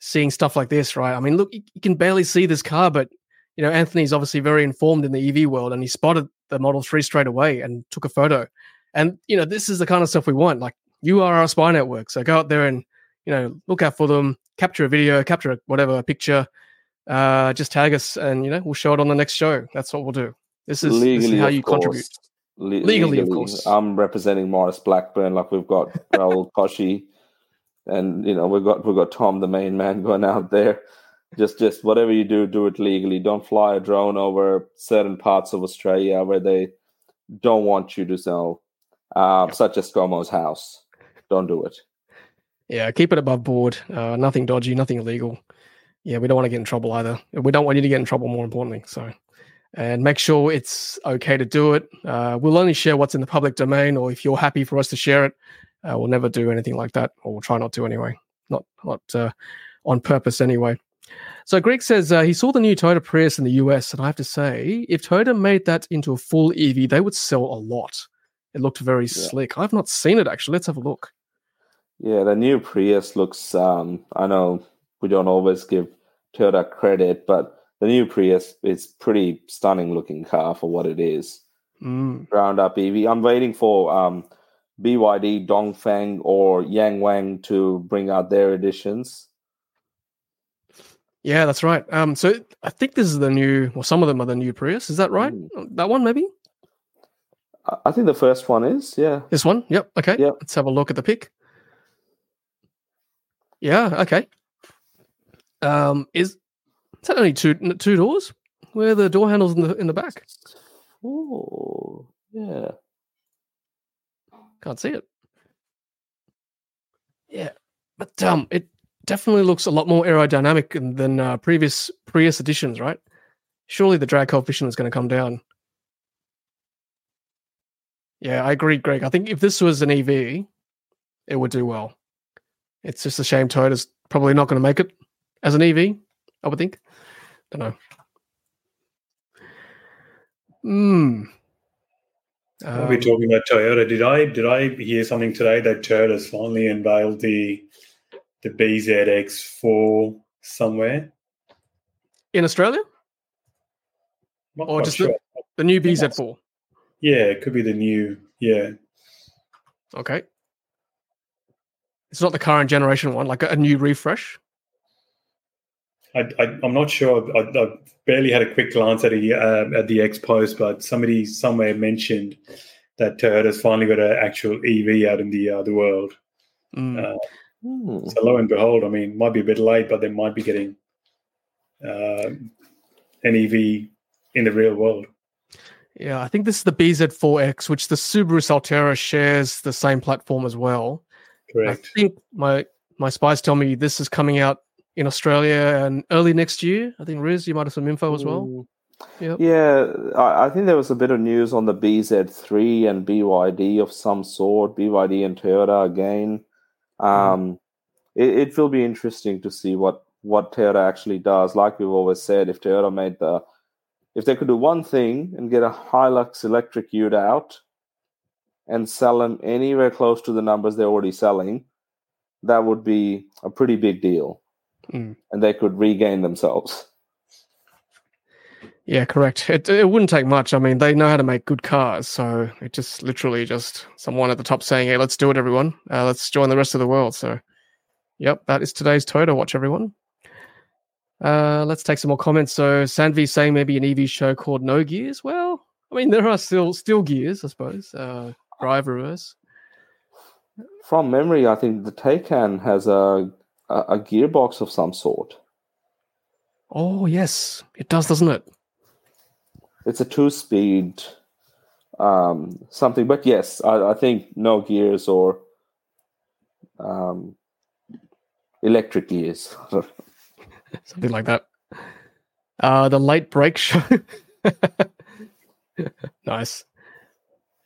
seeing stuff like this, right? I mean, look, you can barely see this car, but you know, Anthony's obviously very informed in the EV world and he spotted the Model 3 straight away and took a photo. And, you know, this is the kind of stuff we want. Like, you are our spy network. So go out there and, you know, look out for them, capture a video, capture a, whatever, a picture, uh, just tag us and, you know, we'll show it on the next show. That's what we'll do. This is, legally, this is how you course. contribute. Le- legally, legally, of course. I'm representing Maurice Blackburn. Like we've got Rahul Koshi and, you know, we've got, we've got Tom, the main man going out there just just whatever you do do it legally don't fly a drone over certain parts of australia where they don't want you to sell uh, such as ScoMo's house don't do it yeah keep it above board uh, nothing dodgy nothing illegal yeah we don't want to get in trouble either we don't want you to get in trouble more importantly so and make sure it's okay to do it uh, we'll only share what's in the public domain or if you're happy for us to share it uh, we'll never do anything like that or we'll try not to anyway not not uh, on purpose anyway so Greg says uh, he saw the new Toyota Prius in the US, and I have to say, if Toyota made that into a full EV, they would sell a lot. It looked very yeah. slick. I've not seen it actually. Let's have a look. Yeah, the new Prius looks. Um, I know we don't always give Toyota credit, but the new Prius is pretty stunning looking car for what it is. Mm. Ground up EV. I'm waiting for um, BYD, Dongfeng, or Yang Wang to bring out their editions. Yeah, that's right. Um, so I think this is the new, or some of them are the new Prius. Is that right? Mm. That one, maybe. I- I think the first one is, yeah. This one. Yep. Okay. Yep. Let's have a look at the pic. Yeah. Okay. Um, is is that only two two doors? Where are the door handles in the in the back? Oh, yeah. Can't see it. Yeah, but um, it definitely looks a lot more aerodynamic than- than uh, previous Prius editions, right? Surely the drag coefficient is going to come down. Yeah, I agree, Greg. I think if this was an EV, it would do well. It's just a shame Toyota's probably not going to make it as an EV. I would think. Don't know. Hmm. While we're Um, talking about Toyota, did I did I hear something today that Toyota's finally unveiled the the BZX4 somewhere? in Australia, Not Or just the- sure. the new BZ4. Yeah, it could be the new. Yeah, Okay. It's not the current generation one, like a, a new refresh. I, I, I'm not sure. I, I barely had a quick glance at the uh, at the X post, but somebody somewhere mentioned that Toyota's finally got an actual EV out in the uh, the world. Mm. Uh. So lo and behold, I mean, might be a bit late, but they might be getting uh, an EV in the real world. Yeah, I think this is the BZ4X, which the Subaru Solterra shares the same platform as well. Correct. I think my my spies tell me this is coming out in Australia and early next year. I think Riz, you might have some info as well. Mm. Yep. Yeah, I, I think there was a bit of news on the BZ3 and BYD of some sort, BYD and Toyota again. Um, it, it will be interesting to see what what Toyota actually does. Like we've always said, if Toyota made the, if they could do one thing and get a Hilux electric ute out and sell them anywhere close to the numbers they're already selling, that would be a pretty big deal, Mm. and they could regain themselves. Yeah, correct. It it wouldn't take much. I mean, they know how to make good cars, so it just literally just someone at the top saying, "Hey, let's do it, everyone. Uh, let's join the rest of the world." So, yep, that is today's Toyota Watch, everyone. Uh, let's take some more comments. So, Sandvi saying maybe an EV show called No Gears. Well, I mean, there are still still gears, I suppose. Uh, drive reverse. From memory, I think the Taycan has a, a a gearbox of some sort. Oh yes, it does, doesn't it? It's a two-speed um, something, but yes, I, I think no gears or um, electric gears. something like that. Uh, the late brake show. nice.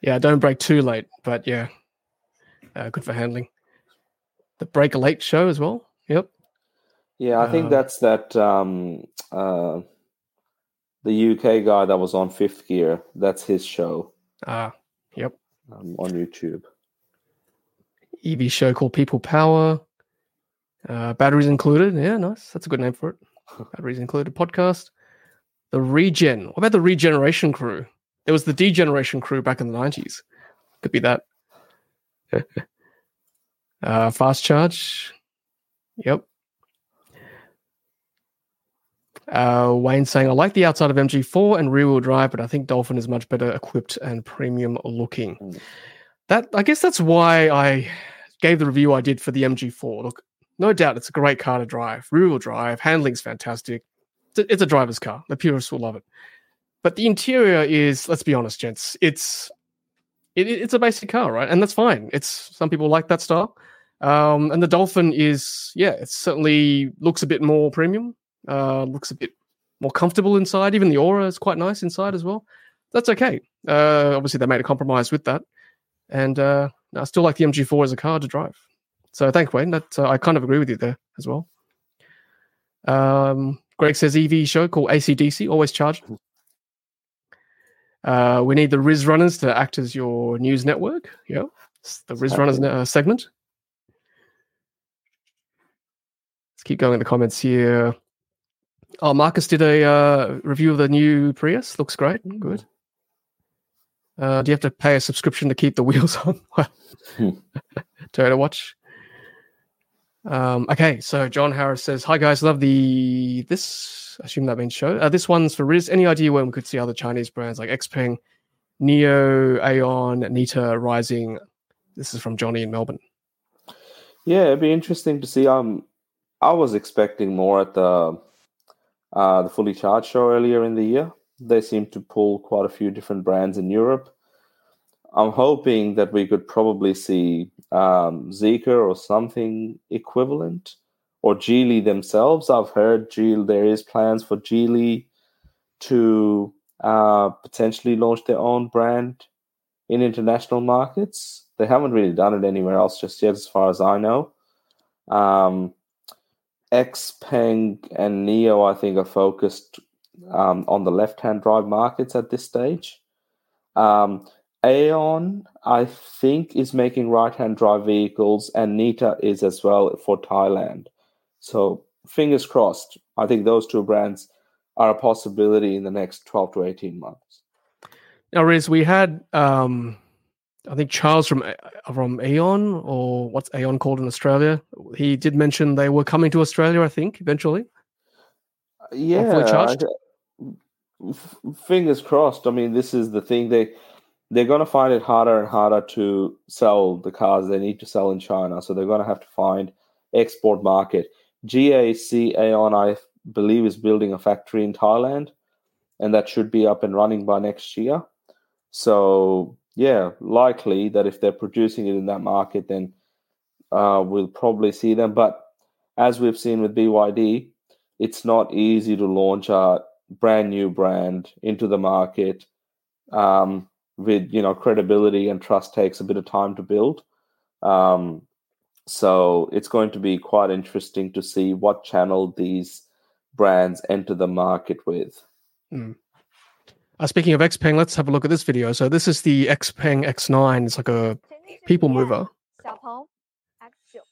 Yeah, don't break too late, but yeah, uh, good for handling. The break late show as well. Yep. yeah, I think Um, that's that um, uh, the UK guy that was on Fifth Gear. That's his show Ah, yep. um, on YouTube. EV show called People Power. Uh, batteries included. Yeah, nice. That's a good name for it. Batteries included podcast. The Regen. What about the Regeneration Crew? There was the Degeneration Crew back in the nineties. Could be that. uh, fast charge. Yep. Uh, Wayne saying, I like the outside of MG4 and rear wheel drive, but I think Dolphin is much better equipped and premium looking. Mm. That I guess that's why I gave the review I did for the MG4. Look, no doubt it's a great car to drive. Rear wheel drive, handling's fantastic. It's a, it's a driver's car. The purists will love it. But the interior is, let's be honest, gents, it's it, it- it's a basic car, right? And that's fine. It's some people like that style. Um, and the Dolphin is, yeah, it certainly looks a bit more premium. Uh, looks a bit more comfortable inside. Even the Ora is quite nice inside as well. That's okay. Uh, obviously, they made a compromise with that, and uh, I still like the MG4 as a car to drive. So, thanks, Wayne. That uh, I kind of agree with you there as well. Um, Greg says EV show called ACDC, always charged. Uh, we need the Riz Runners to act as your news network. Yeah, it's the Riz Runners uh, segment. Keep going in the comments here. Oh, Marcus did a uh, review of the new Prius. Looks great. Good. Uh, do you have to pay a subscription to keep the wheels on? Hmm. Toyota Watch. Um, okay, so John Harris says, "Hi guys, love the this. I assume that means show. Uh, this one's for Riz. Any idea when we could see other Chinese brands like Xpeng, NIO, Aion, Neta rising? This is from Johnny in Melbourne. Yeah, it'd be interesting to see. Um, I was expecting more at the uh, the fully charged show earlier in the year. They seem to pull quite a few different brands in Europe. I'm hoping that we could probably see um, Zeekr or something equivalent, or Geely themselves. I've heard Geely there is plans for Geely to uh, potentially launch their own brand in international markets. They haven't really done it anywhere else just yet, as far as I know. Um, Xpeng and NIO, I think, are focused um, on the left-hand drive markets at this stage. Um, Aion, I think, is making right-hand drive vehicles, and Neta is as well for Thailand. So fingers crossed. I think those two brands are a possibility in the next 12 to 18 months. Now, Riz, we had, um, I think Charles from uh, from Aion, or what's Aion called in Australia? He did mention they were coming to Australia. I think eventually. Yeah? I- f- fingers crossed. I mean, this is the thing they they're going to find it harder and harder to sell the cars they need to sell in China. So they're going to have to find export market. GAC Aion, I believe, is building a factory in Thailand, and that should be up and running by next year. So yeah, likely that if they're producing it in that market, then uh, we'll probably see them. But as we've seen with BYD, it's not easy to launch a brand new brand into the market um, with you know credibility and trust takes a bit of time to build. Um, so it's going to be quite interesting to see what channel these brands enter the market with. Uh, speaking of Xpeng, let's have a look at this video. So this is the Xpeng X9. It's like a people mover. 小鹏 X 9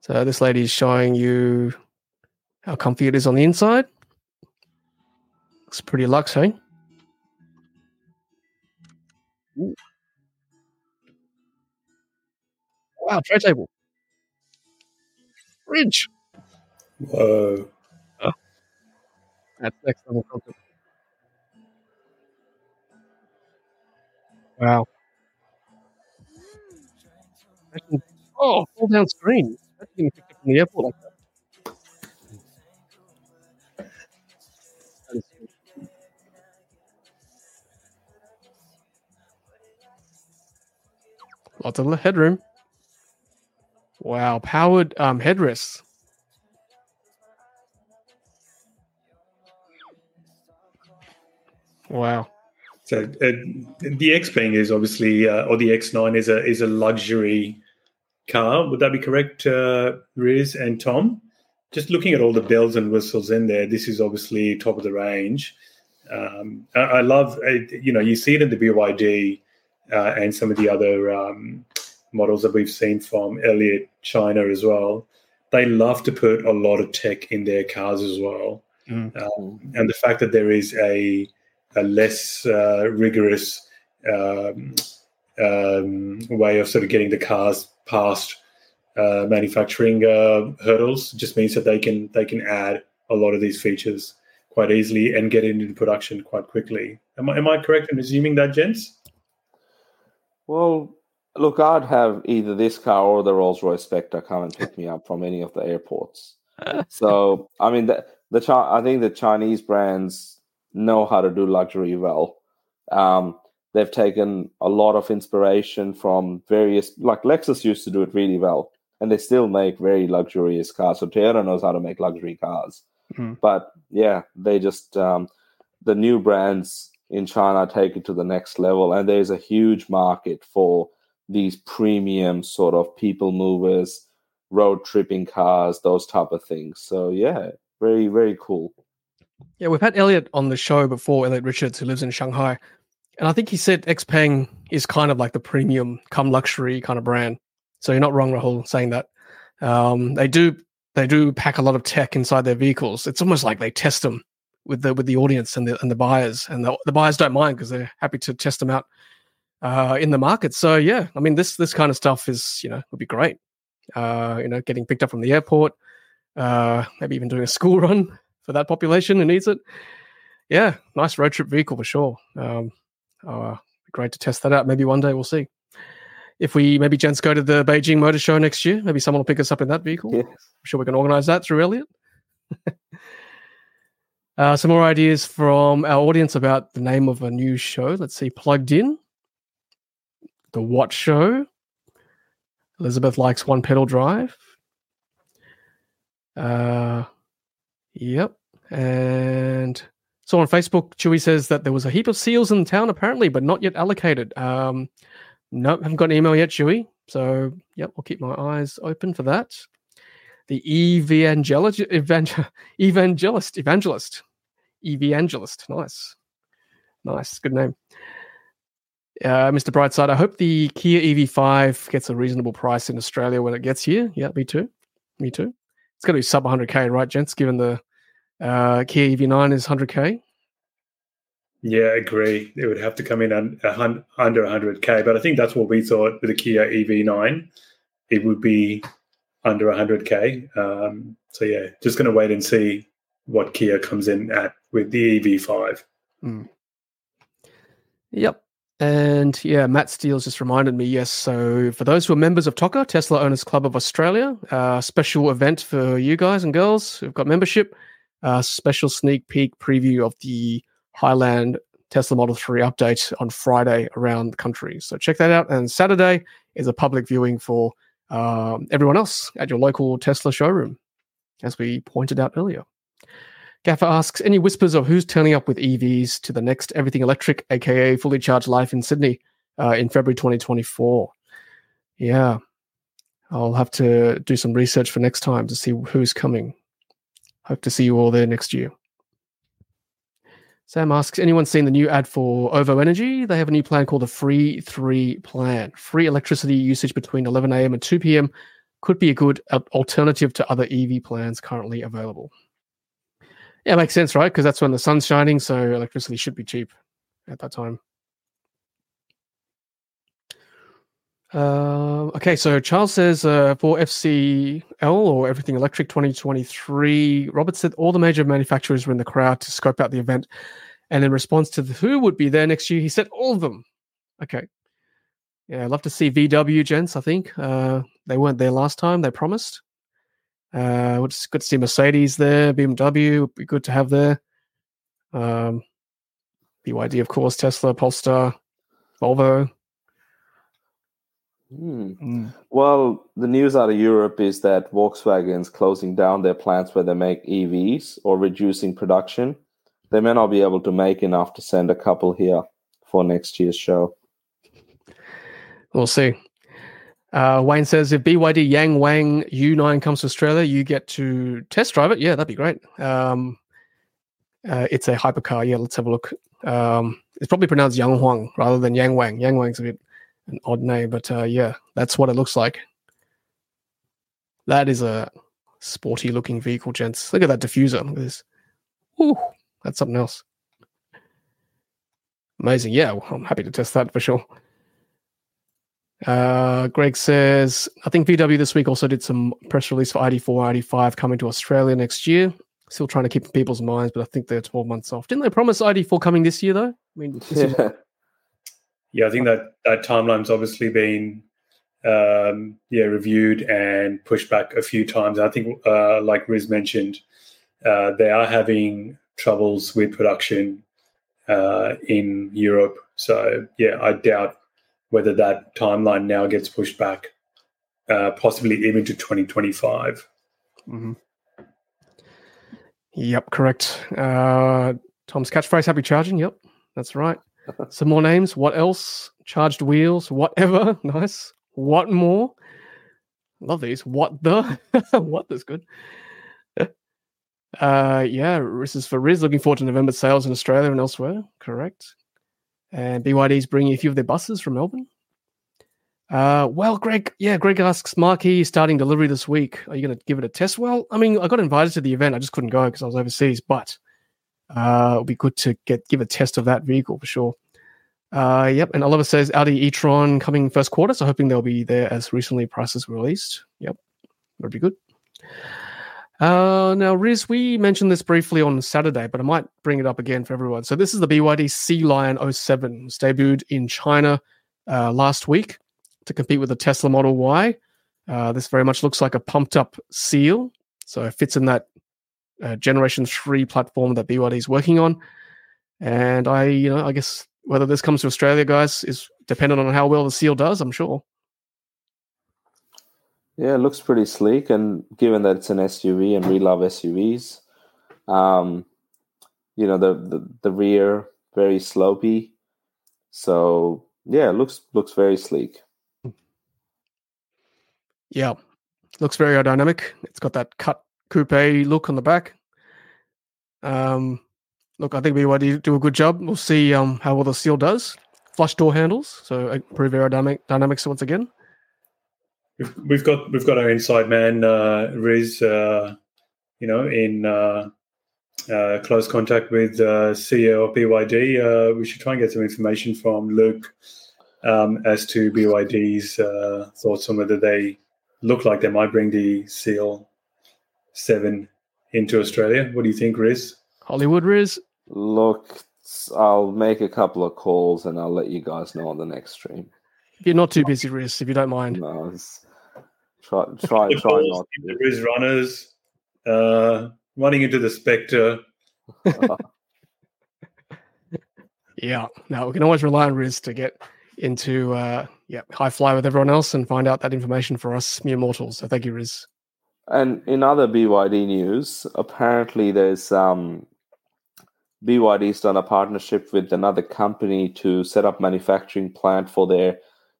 So this lady is showing you how comfy it is on the inside. Looks pretty luxe, hey? Ooh. Wow, tray table. Fridge. Whoa. That's next level comfort. Wow. Imagine- Oh, full down screen. That's getting picked up from the airport like that. Lots of headroom. Wow, powered um, headrests. Wow. So uh, the Xpeng is obviously, uh, or the X9 is a is a luxury car. Would that be correct, uh, Riz and Tom? Just looking at all the bells and whistles in there, this is obviously top of the range. Um, I, I love, uh, you know, you see it in the BYD uh, and some of the other um, models that we've seen from Elliot China as well. They love to put a lot of tech in their cars as well, Mm. um, and the fact that there is a a less uh, rigorous um, um, way of sort of getting the cars past uh, manufacturing uh, hurdles just means that they can they can add a lot of these features quite easily and get it into production quite quickly. Am I, am I correct in assuming that, gents? Well, look, I'd have either this car or the Rolls Royce Spectre come and pick me up from any of the airports. so, I mean, the, the Chi- I think the Chinese brands know how to do luxury well. Um, they've taken a lot of inspiration from various, like Lexus used to do it really well, and they still make very luxurious cars. So Toyota knows how to make luxury cars. Mhm. But yeah, they just um, the new brands in China take it to the next level, and there's a huge market for these premium sort of people movers, road tripping cars, those type of things. So yeah, very very cool. Yeah, we've had Elliot on the show before, Elliot Richards, who lives in Shanghai. And I think he said Xpeng is kind of like the premium come luxury kind of brand. So you're not wrong, Rahul, saying that. Um, they do they do pack a lot of tech inside their vehicles. It's almost like they test them with the with the audience and the and the buyers, and the, the buyers don't mind because they're happy to test them out uh, in the market. So yeah, I mean this this kind of stuff is you know would be great. Uh, you know, getting picked up from the airport, uh, maybe even doing a school run for that population who needs it. Yeah, nice road trip vehicle for sure. Um, uh, great to test that out. Maybe one day we'll see. If we maybe gents go to the Beijing Motor Show next year, maybe someone will pick us up in that vehicle. Yes. I'm sure we can organize that through Elliot. uh, some more ideas from our audience about the name of a new show. Let's see, Plugged In, The What Show, Elizabeth likes One Pedal Drive. Uh, yep. And so on Facebook, Chewy says that there was a heap of seals in town apparently, but not yet allocated. Um, no, haven't got an email yet, Chewy. So, yep, I'll keep my eyes open for that. The EV evangelist, evangel- evangelist, evangelist, evangelist. Nice, nice, good name. Uh, Mr. Brightside, I hope the Kia EV5 gets a reasonable price in Australia when it gets here. Yeah, me too. Me too. It's going to be sub 100k, right, gents? Given the uh, Kia EV9 is 100k. Yeah, agree. It would have to come in a under 100k, but I think that's what we thought with the Kia EV9. It would be under 100k. Um, so yeah, just going to wait and see what Kia comes in at with the EV5. Yep. And yeah, Matt Steele's just reminded me. Yes, so for those who are members of TOCA, Tesla Owners Club of Australia, uh, special event for you guys and girls who've got membership. Uh, special sneak peek preview of the Highland Tesla Model 3 update on Friday around the country. So check that out. And Saturday is a public viewing for um, everyone else at your local Tesla showroom, as we pointed out earlier. Gaffer asks, any whispers of who's turning up with EVs to the next Everything Electric, aka Fully Charged Life in Sydney uh, in February 2024? Yeah, I'll have to do some research for next time to see who's coming. Hope to see you all there next year. Sam asks, anyone seen the new ad for OVO Energy? They have a new plan called the Free 3 plan. Free electricity usage between 11 a.m. and 2 p.m. could be a good alternative to other EV plans currently available. Yeah, makes sense, right? Because that's when the sun's shining, so electricity should be cheap at that time. Uh, okay, so Charles says uh, for FCL or Everything Electric 2023, Robert said all the major manufacturers were in the crowd to scope out the event. And in response to the, who would be there next year, he said all of them. Okay. Yeah, I'd love to see VW, gents, I think. Uh, they weren't there last time, they promised. Uh, it's good to see Mercedes there, BMW would be good to have there. Um, BYD, of course, Tesla, Polestar, Volvo. Hmm. Well, the news out of Europe is that Volkswagen's closing down their plants where they make EVs or reducing production. They may not be able to make enough to send a couple here for next year's show. We'll see. Uh, Wayne says if BYD Yang Wang U9 comes to Australia, you get to test drive it. Yeah, that'd be great. Um, uh, it's a hypercar. Yeah, let's have a look. Um, it's probably pronounced Yang Huang rather than Yang Wang. Yang Wang's a bit an odd name, but uh, yeah, that's what it looks like. That is a sporty looking vehicle, gents. Look at that diffuser. Look at this. Ooh, that's something else. Amazing. Yeah, well, I'm happy to test that for sure. Uh, Greg says, I think VW this week also did some press release for ID4, ID5 coming to Australia next year. Still trying to keep people's minds, but I think they're 12 months off. Didn't they promise ID4 coming this year, though? I mean, Yeah. Yeah, I think that that timeline's obviously been um, yeah reviewed and pushed back a few times. I think, uh, like Riz mentioned, uh, they are having troubles with production uh, in Europe. So yeah, I doubt whether that timeline now gets pushed back, uh, possibly even to 2025. Mhm. Yep, correct. Uh, Tom's catchphrase, happy charging. Yep, that's right. Some more names. What else? Charged wheels, whatever. Nice. What more? Love these. What the? what that's good. Uh, yeah, this is for Riz. Looking forward to November sales in Australia and elsewhere. Correct. And BYD's bringing a few of their buses from Melbourne. Uh, well, Greg, yeah, Greg asks, Marquee starting delivery this week. Are you going to give it a test? Well, I mean, I got invited to the event. I just couldn't go because I was overseas, but uh, it'll be good to get give a test of that vehicle for sure. Uh, yep, and Oliver says Audi e-tron coming first quarter, so hoping they'll be there as recently prices were released. Yep, that'd be good. Uh, now, Riz, we mentioned this briefly on Saturday, but I might bring it up again for everyone. So this is the BYD Sea Lion 07. It was debuted in China uh, last week to compete with the Tesla Model Y. Uh, this very much looks like a pumped up seal, so it fits in that uh, Generation Three platform that BYD is working on. And I, you know, I guess whether this comes to Australia, guys, is dependent on how well the seal does. I'm sure. Yeah, it looks pretty sleek, and given that it's an SUV, and we love SUVs, um, you know the, the the rear very slopey, so yeah, it looks looks very sleek. Yeah, looks very aerodynamic. It's got that cut coupe look on the back. Um, look, I think BYD do a good job. We'll see um, how well the seal does. Flush door handles, so improve aerodynamic dynamics once again. We've got we've got our inside man uh, Riz, uh, you know, in uh, uh, close contact with uh, CEO of BYD. Uh, we should try and get some information from Luke um, as to BYD's uh, thoughts on whether they look like they might bring the Seal Seven into Australia. What do you think, Riz? Hollywood Riz. Look, I'll make a couple of calls and I'll let you guys know on the next stream. If you're not too busy, Riz, if you don't mind. No, it's, try try The try calls, not. the Riz runners uh, running into the Spectre. Yeah, no, we can always rely on Riz to get into uh, yeah high fly with everyone else and find out that information for us mere mortals. So thank you, Riz. And in other BYD news, apparently there's um, BYD's done a partnership with another company to set up manufacturing plant for their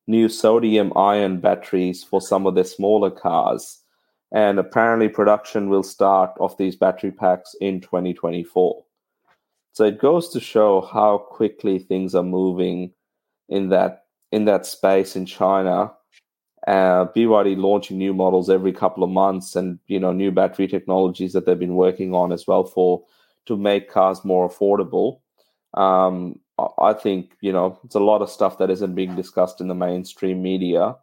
new sodium ion batteries for some of their smaller cars. And apparently production will start of these battery packs in 2024. So it goes to show how quickly things are moving in that in that space in China uh, BYD launching new models every couple of months, and you know new battery technologies that they've been working on as well for to make cars more affordable. Um, I- think you know it's a lot of stuff that isn't being discussed in the mainstream media,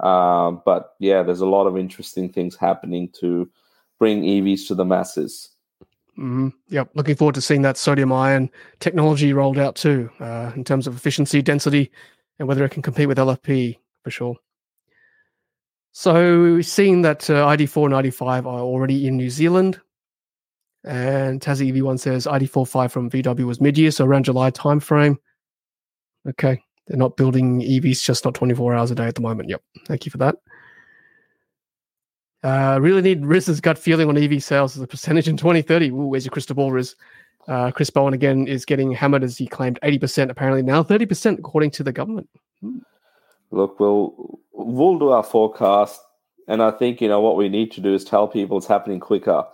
um, but yeah, there's a lot of interesting things happening to bring EVs to the masses. hmm Yep, looking forward to seeing that sodium ion technology rolled out too, uh, in terms of efficiency, density, and whether it can compete with LFP for sure. So seen that uh, ID4 and ID5 are already in New Zealand. And Tassie EV1 says ID45 from VW was mid-year, so around July timeframe. Okay, they're not building EVs just not 24 hours a day at the moment. Yep, thank you for that. Uh, really need Riz's gut feeling on EV sales as a percentage in 2030. Ooh, where's your crystal ball, Riz? Uh, Chris Bowen again is getting hammered as he claimed 80%, apparently now 30% according to the government. Look, we'll we'll do our forecast, and I think you know what we need to do is tell people it's happening quicker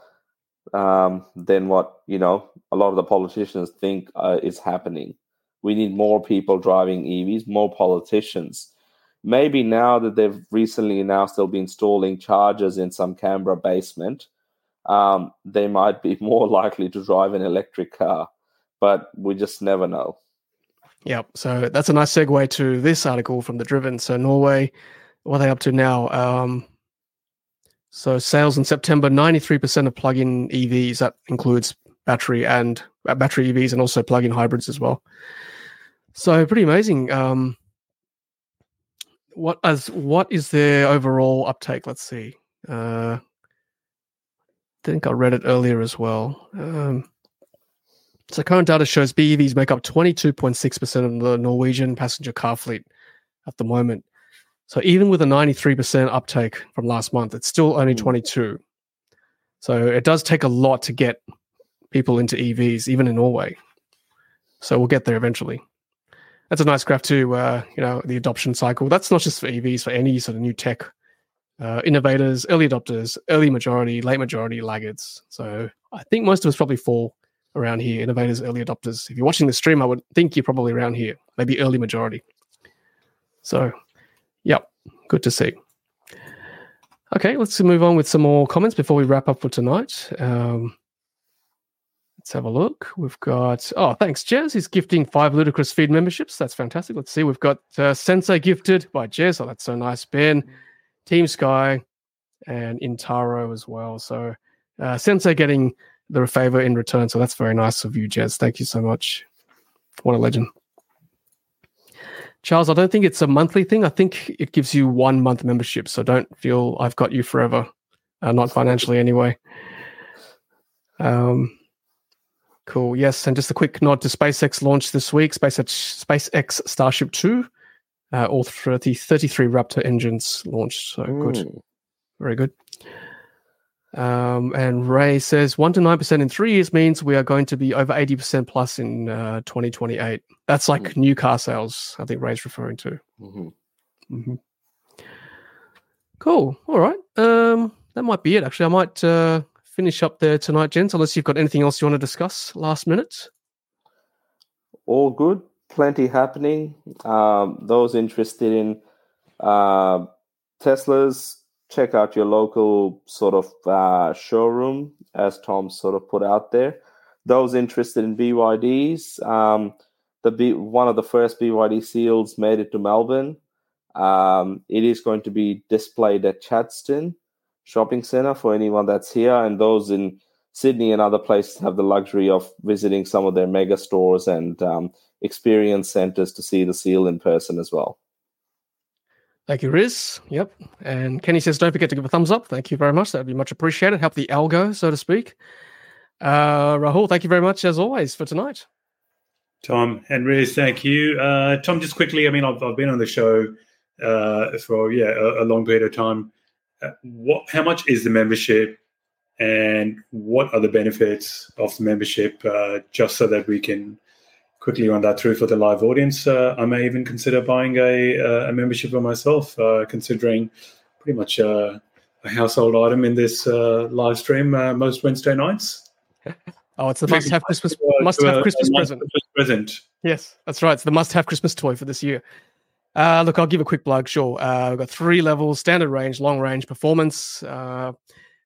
um, than what you know a lot of the politicians think uh, is happening. We need more people driving EVs, more politicians. Maybe now that they've recently announced they'll be installing chargers in some Canberra basement, um, they might be more likely to drive an electric car. But we just never know. Yep. So that's a nice segue to this article from the Driven. So Norway, what are they up to now? Um, so sales in September, 93% of plug-in EVs. That includes battery and uh, battery EVs and also plug-in hybrids as well. So pretty amazing. Um, what as what is their overall uptake? Let's see. Uh, I think I read it earlier as well. Um, so current data shows BEVs make up 22.6% of the Norwegian passenger car fleet at the moment. So even with a 93% uptake from last month, it's still only Mm. 22. So it does take a lot to get people into EVs, even in Norway. So we'll get there eventually. That's a nice graph too. Uh, you know, the adoption cycle. That's not just for EVs, for any sort of new tech. Uh, innovators, early adopters, early majority, late majority, laggards. So I think most of us probably fall around here. Innovators, early adopters. If you're watching the stream, I would think you're probably around here, maybe early majority. So, Yep, good to see. Okay, let's move on with some more comments before we wrap up for tonight. Um, let's have a look. We've got oh, thanks, Jez. He's gifting five ludicrous feed memberships. That's fantastic. Let's see. We've got uh, Sensei gifted by Jez. Oh, that's so nice. Ben, Team Sky, and Intaro as well. So uh, Sensei getting the favor in return. So that's very nice of you, Jez. Thank you so much. What a legend. Charles, I don't think it's a monthly thing. I think it gives you one month membership. So don't feel I've got you forever. Uh, not financially anyway. Um, cool. Yes. And just a quick nod to SpaceX launch this week. SpaceX, SpaceX Starship 2. Uh, all 30, 33 Raptor engines launched. So good. Mm. Very good. Um, and Ray says one to nine percent in three years means we are going to be over eighty percent plus in uh, 2028. That's like new car sales. I think Ray's referring to. Mhm. hmm Cool. All right. Um, that might be it. Actually, I might uh, finish up there tonight, gents. Unless you've got anything else you want to discuss last minute. All good. Plenty happening. Um, those interested in uh, Teslas, check out your local sort of uh, showroom, as Tom sort of put out there. Those interested in BYDs, um, the B- one of the first BYD seals made it to Melbourne. Um, it is going to be displayed at Chadstone Shopping Centre for anyone that's here, and those in Sydney and other places have the luxury of visiting some of their mega stores and um, experience centres to see the seal in person as well. Thank you, Riz. Yep. And Kenny says, don't forget to give a thumbs up. Thank you very much. That'd be much appreciated. Help the algo, so to speak. Uh, Rahul, thank you very much as always for tonight. Tom and Riz, thank you. Uh, Tom, just quickly, I mean, I've, I've been on the show uh, for yeah a, a long period of time. Uh, what? How much is the membership, and what are the benefits of the membership? Uh, just so that we can quickly run that through for the live audience. Uh, I may even consider buying a uh, a membership for myself, uh, considering pretty much uh, a household item in this uh, live stream uh, most Wednesday nights. Oh, it's the must have Christmas uh, must to have Christmas present. Christmas present. Yes, that's right. It's the must have Christmas toy for this year. Uh, look, I'll give a quick plug. Sure. Uh, we've got three levels standard range, long range, performance. Uh,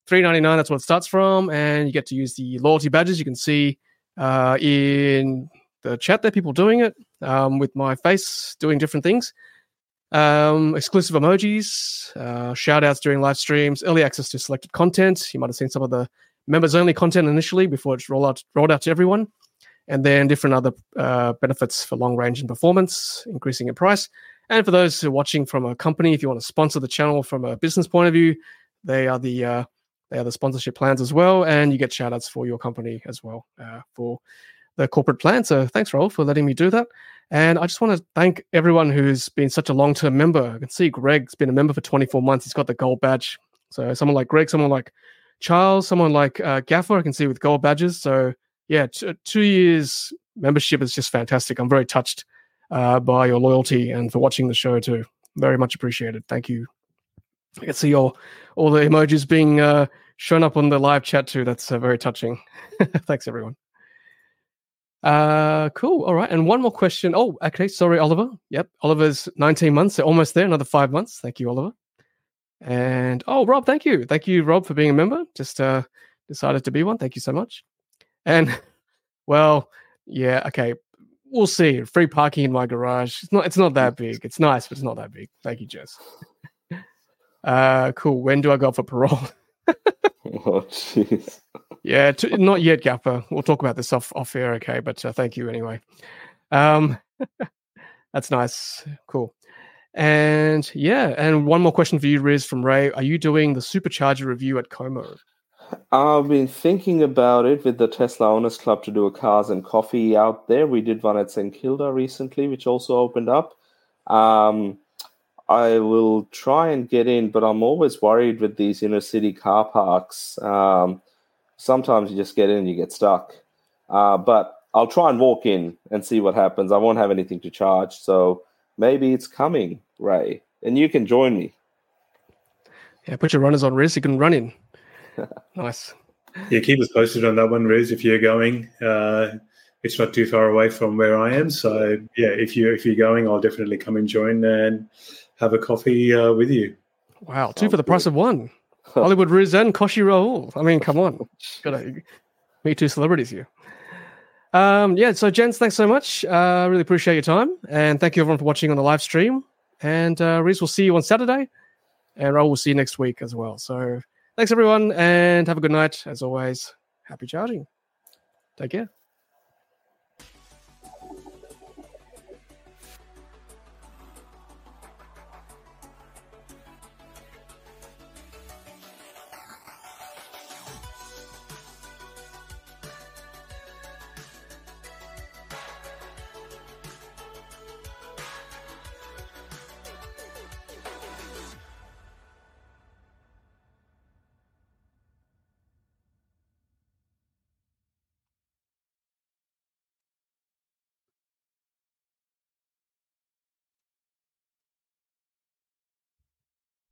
Three ninety nine. That's what it starts from, and you get to use the loyalty badges. You can see uh, in the chat there, people doing it um, with my face doing different things. Um, exclusive emojis, uh, shout outs during live streams, early access to selected content. You might have seen some of the members only content initially before it's rolled out, rolled out to everyone. And then different other uh, benefits for long range and performance, increasing in price. And for those who are watching from a company, if you want to sponsor the channel from a business point of view, they are the uh, they are the sponsorship plans as well, and you get shout outs for your company as well uh, for the corporate plan. So thanks, Rahul, for letting me do that. And I just want to thank everyone who's been such a long term member. I can see Greg's been a member for 24 months. He's got the gold badge. So someone like Greg, someone like Charles, someone like uh, Gaffer, I can see with gold badges. So yeah, t- two years membership is just fantastic. I'm very touched uh, by your loyalty and for watching the show too. Very much appreciated. Thank you. I can see all all the emojis being uh, shown up on the live chat too. That's uh, very touching. Thanks everyone. Uh, cool. All right. And one more question. Oh, okay. Sorry, Oliver. Yep. Oliver's 19 months. They're almost there. Another five months. Thank you, Oliver. And oh, Rob, thank you. Thank you, Rob, for being a member. Just uh, decided to be one. Thank you so much. And well, yeah. Okay. We'll see. Free parking in my garage. It's not. It's not that big. It's nice, but it's not that big. Thank you, Jess. uh, cool. When do I go for parole? Oh, jeez. Yeah, t- not yet, Gapper. We'll talk about this off off air, okay? But uh, thank you anyway. Um, that's nice, cool. And yeah, and one more question for you, Riz from Ray. Are you doing the supercharger review at Como? I've been thinking about it with the Tesla Owners Club to do a cars and coffee out there. We did one at St Kilda recently, which also opened up. Um, I will try and get in, but I'm always worried with these inner city car parks. Um, sometimes you just get in and you get stuck. Uh, but I'll try and walk in and see what happens. I won't have anything to charge, so maybe it's coming, Ray, and you can join me. Yeah, put your runners on, Riz. You can run in. nice. Yeah, keep us posted on that one, Riz. If you're going, uh, it's not too far away from where I am. So yeah, if you if you're going, I'll definitely come and join and have a coffee uh, with you. Wow, two Sounds for the price of one. Hollywood Riz and Koshi Rahul. I mean, come on. Gotta meet two celebrities here. Um, yeah, so gents, thanks so much. Uh, really appreciate your time. And thank you everyone for watching on the live stream. And uh, Riz, we'll see you on Saturday. And Rahul will see you next week as well. So thanks everyone and have a good night. As always, happy charging. Take care.